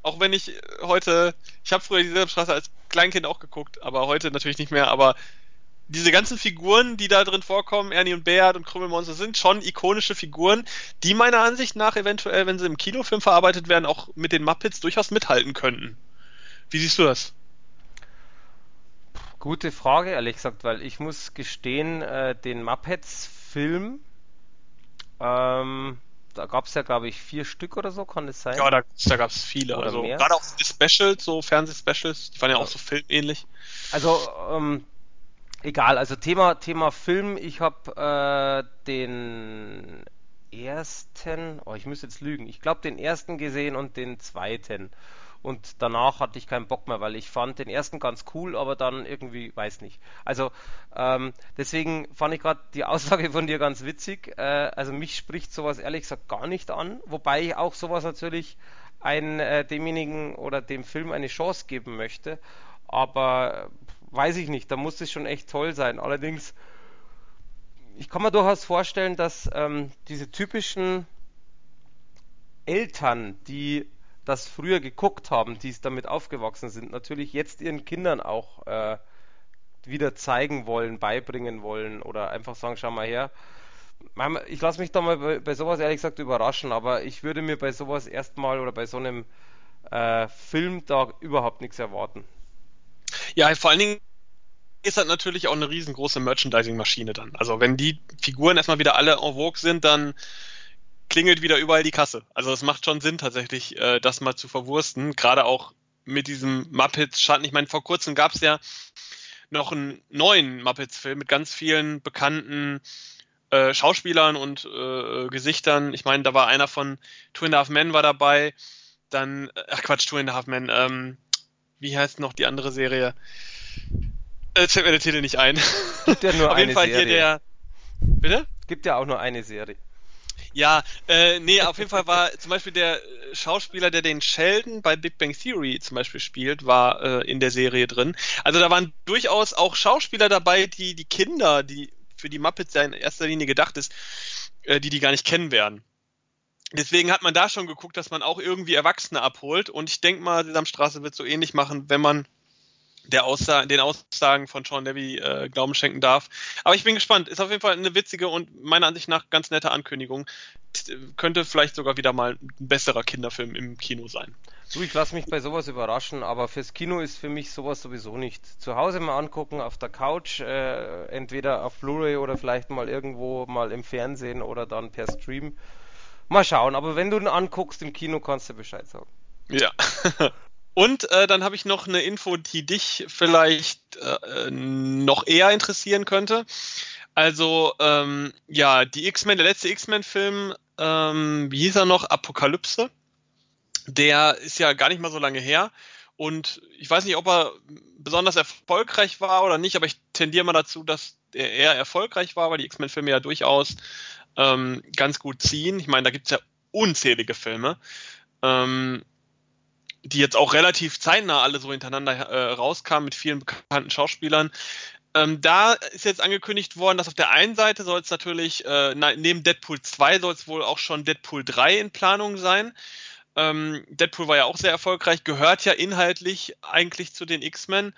Auch wenn ich heute, ich habe früher die Sesamstraße als Kleinkind auch geguckt, aber heute natürlich nicht mehr. Aber diese ganzen Figuren, die da drin vorkommen, Ernie und Beat und Krümmelmonster, sind schon ikonische Figuren, die meiner Ansicht nach eventuell, wenn sie im Kinofilm verarbeitet werden, auch mit den Muppets durchaus mithalten könnten. Wie siehst du das? Gute Frage, ehrlich gesagt, weil ich muss gestehen, äh, den Muppets-Film, ähm, da gab es ja, glaube ich, vier Stück oder so, kann das sein? Ja, da, da gab es viele. Oder also mehr? gerade auch die Specials, so Fernsehspecials, die waren ja, Ja. auch so filmähnlich. Also, ähm, egal, also Thema, Thema Film, ich habe äh, den ersten, oh, ich muss jetzt lügen, ich glaube den ersten gesehen und den zweiten. Und danach hatte ich keinen Bock mehr, weil ich fand den ersten ganz cool, aber dann irgendwie, weiß nicht. Also, ähm, deswegen fand ich gerade die Aussage von dir ganz witzig. Äh, also mich spricht sowas ehrlich gesagt gar nicht an, wobei ich auch sowas natürlich ein, äh, demjenigen oder dem Film eine Chance geben möchte. Aber äh, weiß ich nicht, da muss es schon echt toll sein. Allerdings, ich kann mir durchaus vorstellen, dass ähm, diese typischen Eltern, die das früher geguckt haben, die es damit aufgewachsen sind, natürlich jetzt ihren Kindern auch äh, wieder zeigen wollen, beibringen wollen oder einfach sagen, schau mal her. Ich lasse mich da mal bei, bei sowas ehrlich gesagt überraschen, aber ich würde mir bei sowas erstmal oder bei so einem äh, Film da überhaupt nichts erwarten. Ja, vor allen Dingen ist das natürlich auch eine riesengroße Merchandising-Maschine dann. Also wenn die Figuren erstmal wieder alle en vogue sind, dann klingelt wieder überall die Kasse. Also es macht schon Sinn tatsächlich, äh, das mal zu verwursten. Gerade auch mit diesem Muppets-Schatten. Ich meine, vor kurzem gab es ja noch einen neuen Muppets-Film mit ganz vielen bekannten äh, Schauspielern und äh, Gesichtern. Ich meine, da war einer von Two and a Half Men war dabei. Dann, ach Quatsch, Two and a Half Men. Ähm, wie heißt noch die andere Serie? Äh, fällt mir der Titel nicht ein. Gibt ja nur Auf jeden eine Fall hier Serie. der. Bitte? Gibt ja auch nur eine Serie. Ja, äh, nee, auf jeden Fall war zum Beispiel der äh, Schauspieler, der den Sheldon bei Big Bang Theory zum Beispiel spielt, war äh, in der Serie drin. Also da waren durchaus auch Schauspieler dabei, die die Kinder, die für die Muppets ja in erster Linie gedacht ist, äh, die die gar nicht kennen werden. Deswegen hat man da schon geguckt, dass man auch irgendwie Erwachsene abholt. Und ich denke mal, Sesamstraße wird so ähnlich machen, wenn man der Aussa den Aussagen von Sean Levy äh, Glauben schenken darf. Aber ich bin gespannt. Ist auf jeden Fall eine witzige und meiner Ansicht nach ganz nette Ankündigung. T- Könnte vielleicht sogar wieder mal ein besserer Kinderfilm im Kino sein. Du, ich lasse mich bei sowas überraschen, aber fürs Kino ist für mich sowas sowieso nicht. Zu Hause mal angucken, auf der Couch, äh, entweder auf Blu-ray oder vielleicht mal irgendwo mal im Fernsehen oder dann per Stream. Mal schauen, aber wenn du ihn anguckst im Kino, kannst du Bescheid sagen. Ja. Und äh, dann habe ich noch eine Info, die dich vielleicht äh, noch eher interessieren könnte. Also, ähm, ja, die X-Men, der letzte X-Men-Film, ähm, wie hieß er noch? Apokalypse. Der ist ja gar nicht mal so lange her. Und ich weiß nicht, ob er besonders erfolgreich war oder nicht, aber ich tendiere mal dazu, dass er eher erfolgreich war, weil die X-Men-Filme ja durchaus ähm, ganz gut ziehen. Ich meine, da gibt's ja unzählige Filme. Ähm, die jetzt auch relativ zeitnah alle so hintereinander äh, rauskamen mit vielen bekannten Schauspielern. Ähm, da ist jetzt angekündigt worden, dass auf der einen Seite soll es natürlich, äh, neben Deadpool 2 soll es wohl auch schon Deadpool 3 in Planung sein. Ähm, Deadpool war ja auch sehr erfolgreich, gehört ja inhaltlich eigentlich zu den X-Men.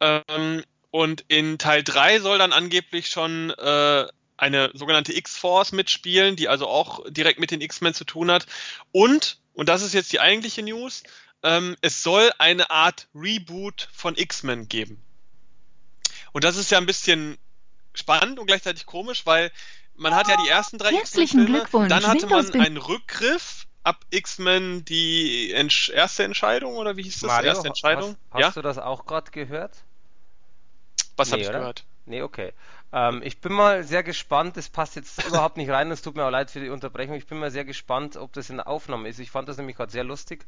Ähm, und in Teil 3 soll dann angeblich schon äh, eine sogenannte X-Force mitspielen, die also auch direkt mit den X-Men zu tun hat. Und, und das ist jetzt die eigentliche News, ähm, es soll eine Art Reboot von X-Men geben. Und das ist ja ein bisschen spannend und gleichzeitig komisch, weil man hat ja die ersten drei Herzlichen X-Men-Filme, Glückwunsch, dann hatte man einen Rückgriff ab X-Men die Entsch erste Entscheidung oder wie hieß das? Mario, erste Entscheidung? hast, hast ja, du das auch gerade gehört? was habe Nee, ich oder? gehört? Nee, okay. Ähm, ich bin mal sehr gespannt, das passt jetzt überhaupt nicht rein, es tut mir auch leid für die Unterbrechung. Ich bin mal sehr gespannt, ob das in der Aufnahme ist. Ich fand das nämlich gerade sehr lustig,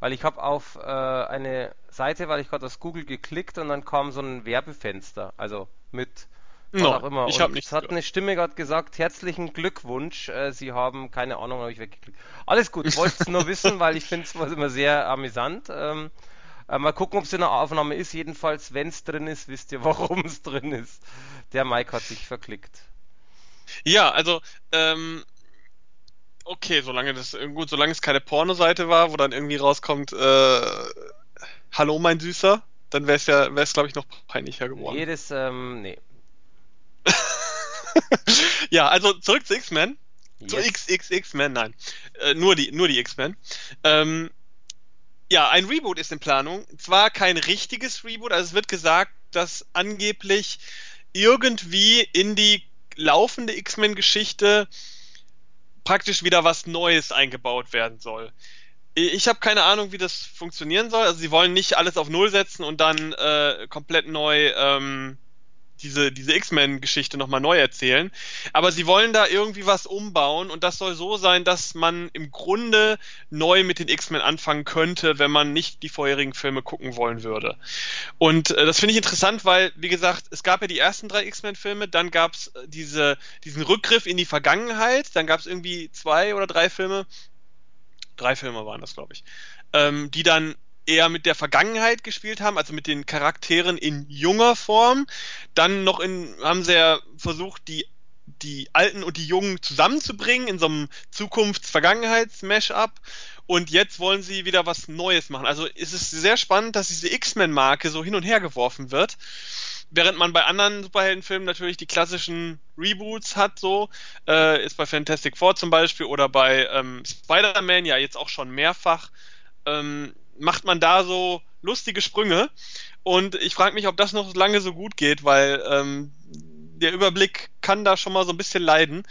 weil ich habe auf äh, eine Seite, weil ich gerade aus Google geklickt und dann kam so ein Werbefenster, also mit was No, auch immer. ich habe nichts es hat gehört. eine Stimme gerade gesagt, herzlichen Glückwunsch, äh, Sie haben, keine Ahnung, habe ich weggeklickt. Alles gut, wollte es nur wissen, weil ich finde es immer sehr amüsant. Ähm, äh, mal gucken, ob es in der Aufnahme ist. Jedenfalls, wenn es drin ist, wisst ihr, warum es drin ist. Der Mike hat sich verklickt. Ja, also ähm, Okay, solange das gut, solange es keine Pornoseite war, wo dann irgendwie rauskommt, äh, Hallo mein Süßer, dann wäre es ja, wäre es glaube ich noch peinlicher geworden. Nee, das, ähm, nee. ja, also zurück zu X-Men. Yes. Zu XXX-Men, nein. Äh, nur die, nur die X-Men. Ähm, ja, ein Reboot ist in Planung. Zwar kein richtiges Reboot, also es wird gesagt, dass angeblich irgendwie in die laufende X-Men-Geschichte praktisch wieder was Neues eingebaut werden soll. Ich habe keine Ahnung, wie das funktionieren soll. Also sie wollen nicht alles auf Null setzen und dann äh, komplett neu ähm, diese, diese X-Men-Geschichte nochmal neu erzählen. Aber sie wollen da irgendwie was umbauen und das soll so sein, dass man im Grunde neu mit den X-Men anfangen könnte, wenn man nicht die vorherigen Filme gucken wollen würde. Und äh, das finde ich interessant, weil, wie gesagt, es gab ja die ersten drei X-Men-Filme, dann gab es äh, diese, diesen Rückgriff in die Vergangenheit, dann gab es irgendwie zwei oder drei Filme, drei Filme waren das, glaube ich, ähm, die dann eher mit der Vergangenheit gespielt haben, also mit den Charakteren in junger Form. Dann noch in, haben sie ja versucht, die, die Alten und die Jungen zusammenzubringen in so einem Zukunfts-Vergangenheits-Mash-up. Und jetzt wollen sie wieder was Neues machen. Also ist es sehr spannend, dass diese X-Men-Marke so hin und her geworfen wird. Während man bei anderen Superheldenfilmen natürlich die klassischen Reboots hat, so, äh, ist bei Fantastic Four zum Beispiel oder bei ähm, Spider-Man ja jetzt auch schon mehrfach. Ähm, macht man da so lustige Sprünge. Und ich frage mich, ob das noch lange so gut geht, weil ähm, der Überblick kann da schon mal so ein bisschen leiden.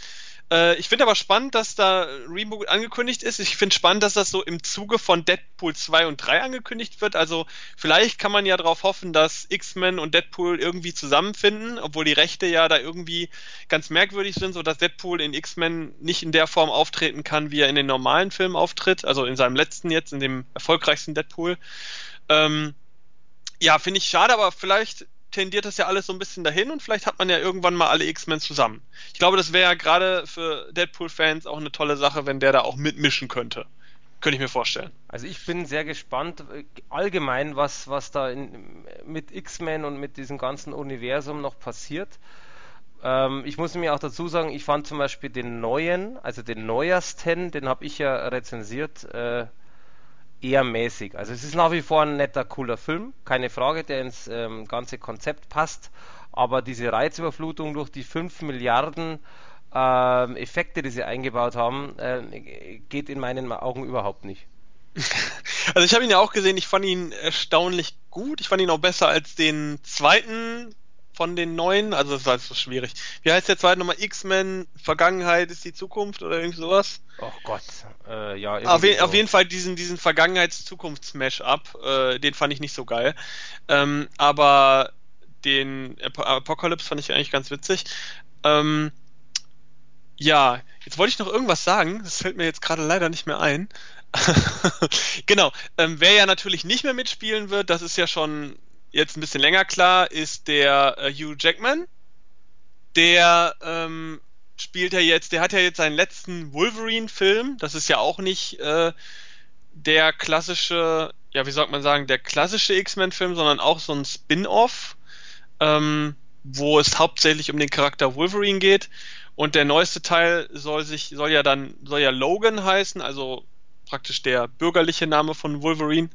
Äh, ich finde aber spannend, dass da Reboot angekündigt ist. Ich finde spannend, dass das so im Zuge von Deadpool 2 und 3 angekündigt wird. Also vielleicht kann man ja darauf hoffen, dass X-Men und Deadpool irgendwie zusammenfinden, obwohl die Rechte ja da irgendwie ganz merkwürdig sind, so dass Deadpool in X-Men nicht in der Form auftreten kann, wie er in den normalen Filmen auftritt. Also in seinem letzten jetzt, in dem erfolgreichsten Deadpool. Ähm, ja, finde ich schade, aber vielleicht tendiert das ja alles so ein bisschen dahin und vielleicht hat man ja irgendwann mal alle X-Men zusammen. Ich glaube, das wäre ja gerade für Deadpool-Fans auch eine tolle Sache, wenn der da auch mitmischen könnte. Könnte ich mir vorstellen. Also ich bin sehr gespannt, äh, allgemein, was, was da in, mit X-Men und mit diesem ganzen Universum noch passiert. Ähm, ich muss mir auch dazu sagen, ich fand zum Beispiel den neuen, also den neuesten, den habe ich ja rezensiert, äh, eher mäßig. Also es ist nach wie vor ein netter, cooler Film, keine Frage, der ins ähm, ganze Konzept passt. Aber diese Reizüberflutung durch die 5 Milliarden ähm, Effekte, die sie eingebaut haben, äh, geht in meinen Augen überhaupt nicht. Also ich habe ihn ja auch gesehen, ich fand ihn erstaunlich gut. Ich fand ihn auch besser als den zweiten von den neuen. Also das war so schwierig. Wie heißt der zweite nochmal? X-Men, Vergangenheit ist die Zukunft oder irgendwie sowas? Oh Gott, äh, ja. Auf, je, so. auf, jeden Fall diesen, diesen Vergangenheits-Zukunfts-Mash-up, äh, den fand ich nicht so geil. Ähm, aber den Ap Apocalypse fand ich eigentlich ganz witzig. Ähm, ja, jetzt wollte ich noch irgendwas sagen, das fällt mir jetzt gerade leider nicht mehr ein. genau, ähm, wer ja natürlich nicht mehr mitspielen wird, das ist ja schon jetzt ein bisschen länger klar, ist der äh, Hugh Jackman. Der ähm, spielt ja jetzt, der hat ja jetzt seinen letzten Wolverine-Film. Das ist ja auch nicht äh, der klassische, ja, wie soll man sagen, der klassische X-Men-Film, sondern auch so ein Spin-off, ähm, wo es hauptsächlich um den Charakter Wolverine geht. Und der neueste Teil soll sich, soll ja dann, soll ja Logan heißen, also praktisch der bürgerliche Name von Wolverine.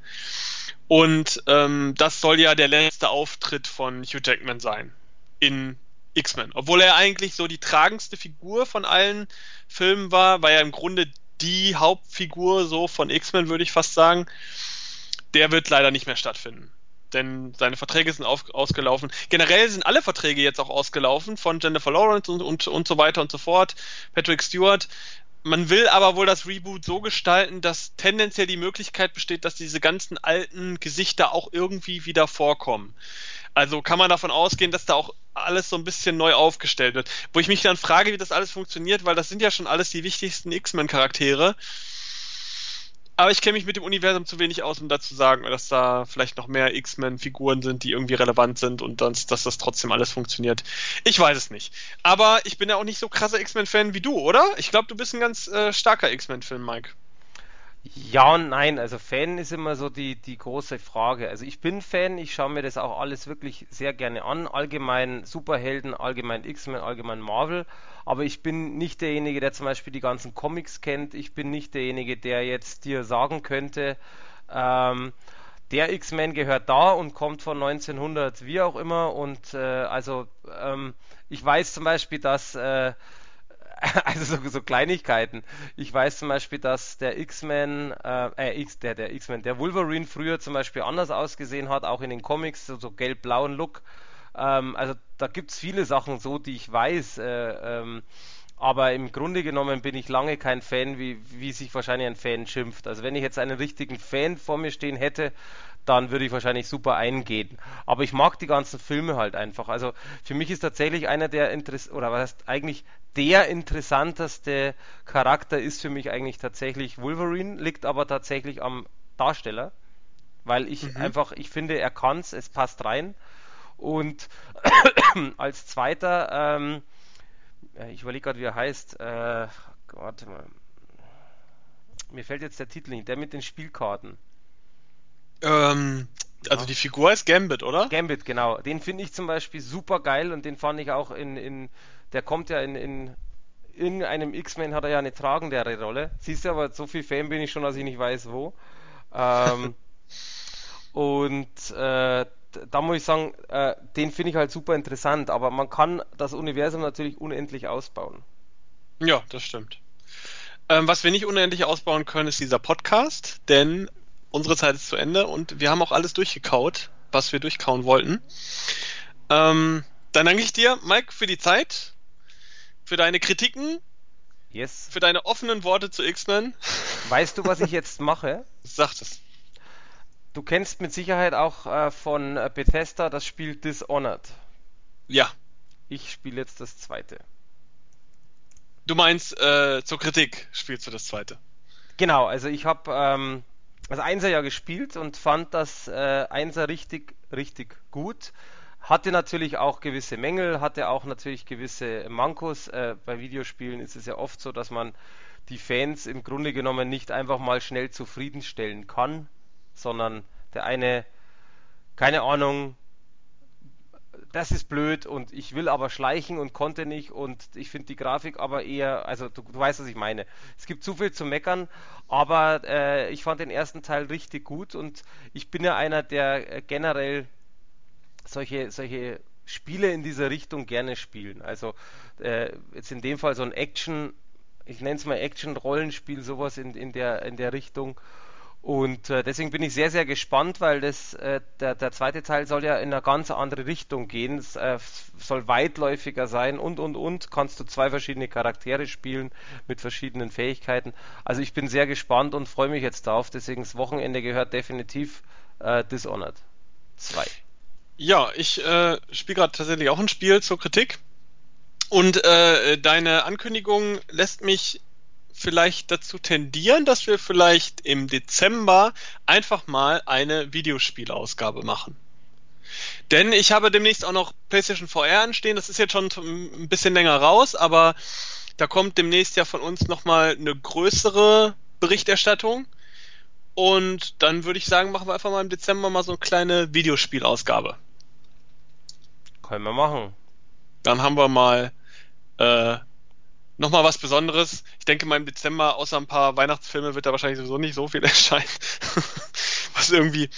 Und ähm, das soll ja der letzte Auftritt von Hugh Jackman sein in X-Men. Obwohl er eigentlich so die tragendste Figur von allen Filmen war, war ja im Grunde die Hauptfigur so von X-Men, würde ich fast sagen. Der wird leider nicht mehr stattfinden. Denn seine Verträge sind auf, ausgelaufen. Generell sind alle Verträge jetzt auch ausgelaufen von Jennifer Lawrence und, und, und so weiter und so fort. Patrick Stewart. Man will aber wohl das Reboot so gestalten, dass tendenziell die Möglichkeit besteht, dass diese ganzen alten Gesichter auch irgendwie wieder vorkommen. Also kann man davon ausgehen, dass da auch alles so ein bisschen neu aufgestellt wird. Wo ich mich dann frage, wie das alles funktioniert, weil das sind ja schon alles die wichtigsten X-Men-Charaktere. Aber ich kenne mich mit dem Universum zu wenig aus, um da zu sagen, dass da vielleicht noch mehr X-Men-Figuren sind, die irgendwie relevant sind und dann, dass das trotzdem alles funktioniert. Ich weiß es nicht. Aber ich bin ja auch nicht so krasser X-Men-Fan wie du, oder? Ich glaube, du bist ein ganz äh, starker X-Men-Fan, Mike. Ja und nein, also Fan ist immer so die, die große Frage. Also ich bin Fan, ich schaue mir das auch alles wirklich sehr gerne an. Allgemein Superhelden, allgemein X-Men, allgemein Marvel. Aber ich bin nicht derjenige, der zum Beispiel die ganzen Comics kennt. Ich bin nicht derjenige, der jetzt dir sagen könnte, ähm, der X-Men gehört da und kommt von 1900, wie auch immer. Und äh, also ähm, ich weiß zum Beispiel, dass äh, also so, so, Kleinigkeiten. Ich weiß zum Beispiel, dass der X-Men, äh, äh, X, der, der X-Men, der Wolverine früher zum Beispiel anders ausgesehen hat, auch in den Comics, so, so gelb-blauen Look. Ähm, also da gibt es viele Sachen so, die ich weiß. Äh, ähm, aber im Grunde genommen bin ich lange kein Fan, wie, wie sich wahrscheinlich ein Fan schimpft. Also wenn ich jetzt einen richtigen Fan vor mir stehen hätte, dann würde ich wahrscheinlich super eingehen. Aber ich mag die ganzen Filme halt einfach. Also für mich ist tatsächlich einer der Interess oder was heißt eigentlich der interessanteste Charakter ist für mich eigentlich tatsächlich Wolverine, liegt aber tatsächlich am Darsteller, weil ich mhm. einfach, ich finde, er kann's, es passt rein. Und als zweiter, ähm, ich überlege gerade, wie er heißt, äh, warte mal, mir fällt jetzt der Titel nicht, der mit den Spielkarten. Ähm, also ja. die Figur ist Gambit, oder? Gambit, genau. Den finde ich zum Beispiel super geil und den fand ich auch in, in der kommt ja in, in irgendeinem X-Men hat er ja eine tragendere Rolle. Siehst du, aber so viel Fan bin ich schon, dass ich nicht weiß, wo. Ähm, und äh, da muss ich sagen, äh, den finde ich halt super interessant, aber man kann das Universum natürlich unendlich ausbauen. Ja, das stimmt. Ähm, was wir nicht unendlich ausbauen können, ist dieser Podcast, denn unsere Zeit ist zu Ende und wir haben auch alles durchgekaut, was wir durchkauen wollten. Ähm, dann danke ich dir, Mike, für die Zeit, für deine Kritiken, yes. für deine offenen Worte zu X-Men. Weißt du, was ich jetzt mache? Sag es. Du kennst mit Sicherheit auch äh, von Bethesda das Spiel Dishonored. Ja. Ich spiele jetzt das zweite. Du meinst, äh, zur Kritik spielst du das zweite? Genau, also ich habe ähm, das Einser ja gespielt und fand das äh, Einser richtig, richtig gut. Hatte natürlich auch gewisse Mängel, hatte auch natürlich gewisse Mankos. Äh, bei Videospielen ist es ja oft so, dass man die Fans im Grunde genommen nicht einfach mal schnell zufriedenstellen kann, sondern der eine, keine Ahnung, das ist blöd und ich will aber schleichen und konnte nicht und ich finde die Grafik aber eher, also du, du, weißt, was ich meine. Es gibt zu viel zu meckern, aber äh, ich fand den ersten Teil richtig gut und ich bin ja einer, der äh, generell solche, solche Spiele in dieser Richtung gerne spielen. Also äh, jetzt in dem Fall so ein Action, ich nenne es mal Action-Rollenspiel, sowas in, in, der, in der Richtung. Und äh, deswegen bin ich sehr, sehr gespannt, weil das, äh, der, der zweite Teil soll ja in eine ganz andere Richtung gehen. Es äh, soll weitläufiger sein und, und, und. Kannst du zwei verschiedene Charaktere spielen mit verschiedenen Fähigkeiten. Also ich bin sehr gespannt und freue mich jetzt darauf. Deswegen das Wochenende gehört definitiv äh, Dishonored 2. Ja, ich äh, spiele gerade tatsächlich auch ein Spiel zur Kritik. Und äh, deine Ankündigung lässt mich vielleicht dazu tendieren, dass wir vielleicht im Dezember einfach mal eine Videospielausgabe machen. Denn ich habe demnächst auch noch PlayStation VR anstehen. Das ist jetzt schon ein bisschen länger raus, aber da kommt demnächst ja von uns nochmal eine größere Berichterstattung. Und dann würde ich sagen, machen wir einfach mal im Dezember mal so eine kleine Videospielausgabe. Können wir machen. Dann haben wir mal äh, nochmal was Besonderes. Ich denke mal im Dezember, außer ein paar Weihnachtsfilme, wird da wahrscheinlich sowieso nicht so viel erscheinen. was irgendwie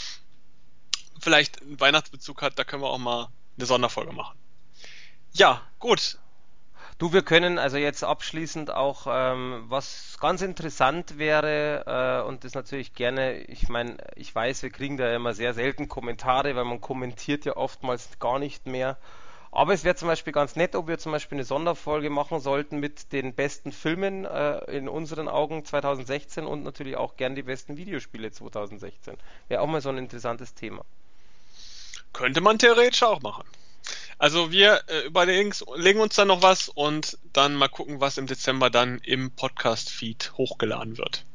vielleicht einen Weihnachtsbezug hat, da können wir auch mal eine Sonderfolge machen. Ja, gut. Du, wir können also jetzt abschließend auch, ähm, was ganz interessant wäre, äh, und das natürlich gerne, ich meine, ich weiß, wir kriegen da immer sehr selten Kommentare, weil man kommentiert ja oftmals gar nicht mehr. Aber es wäre zum Beispiel ganz nett, ob wir zum Beispiel eine Sonderfolge machen sollten mit den besten Filmen äh, in unseren Augen 2016 und natürlich auch gern die besten Videospiele 2016. Wäre auch mal so ein interessantes Thema. Könnte man theoretisch auch machen. Also wir äh, überlegen legen uns dann noch was und dann mal gucken, was im Dezember dann im Podcast-Feed hochgeladen wird.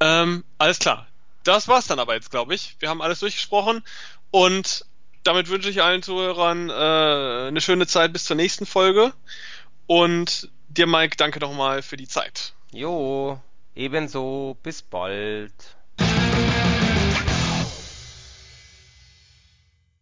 Ähm, alles klar. Das war's dann aber jetzt, glaube ich. Wir haben alles durchgesprochen und damit wünsche ich allen Zuhörern äh, eine schöne Zeit bis zur nächsten Folge. Und dir, Mike, danke nochmal für die Zeit. Jo, Ebenso, bis bald.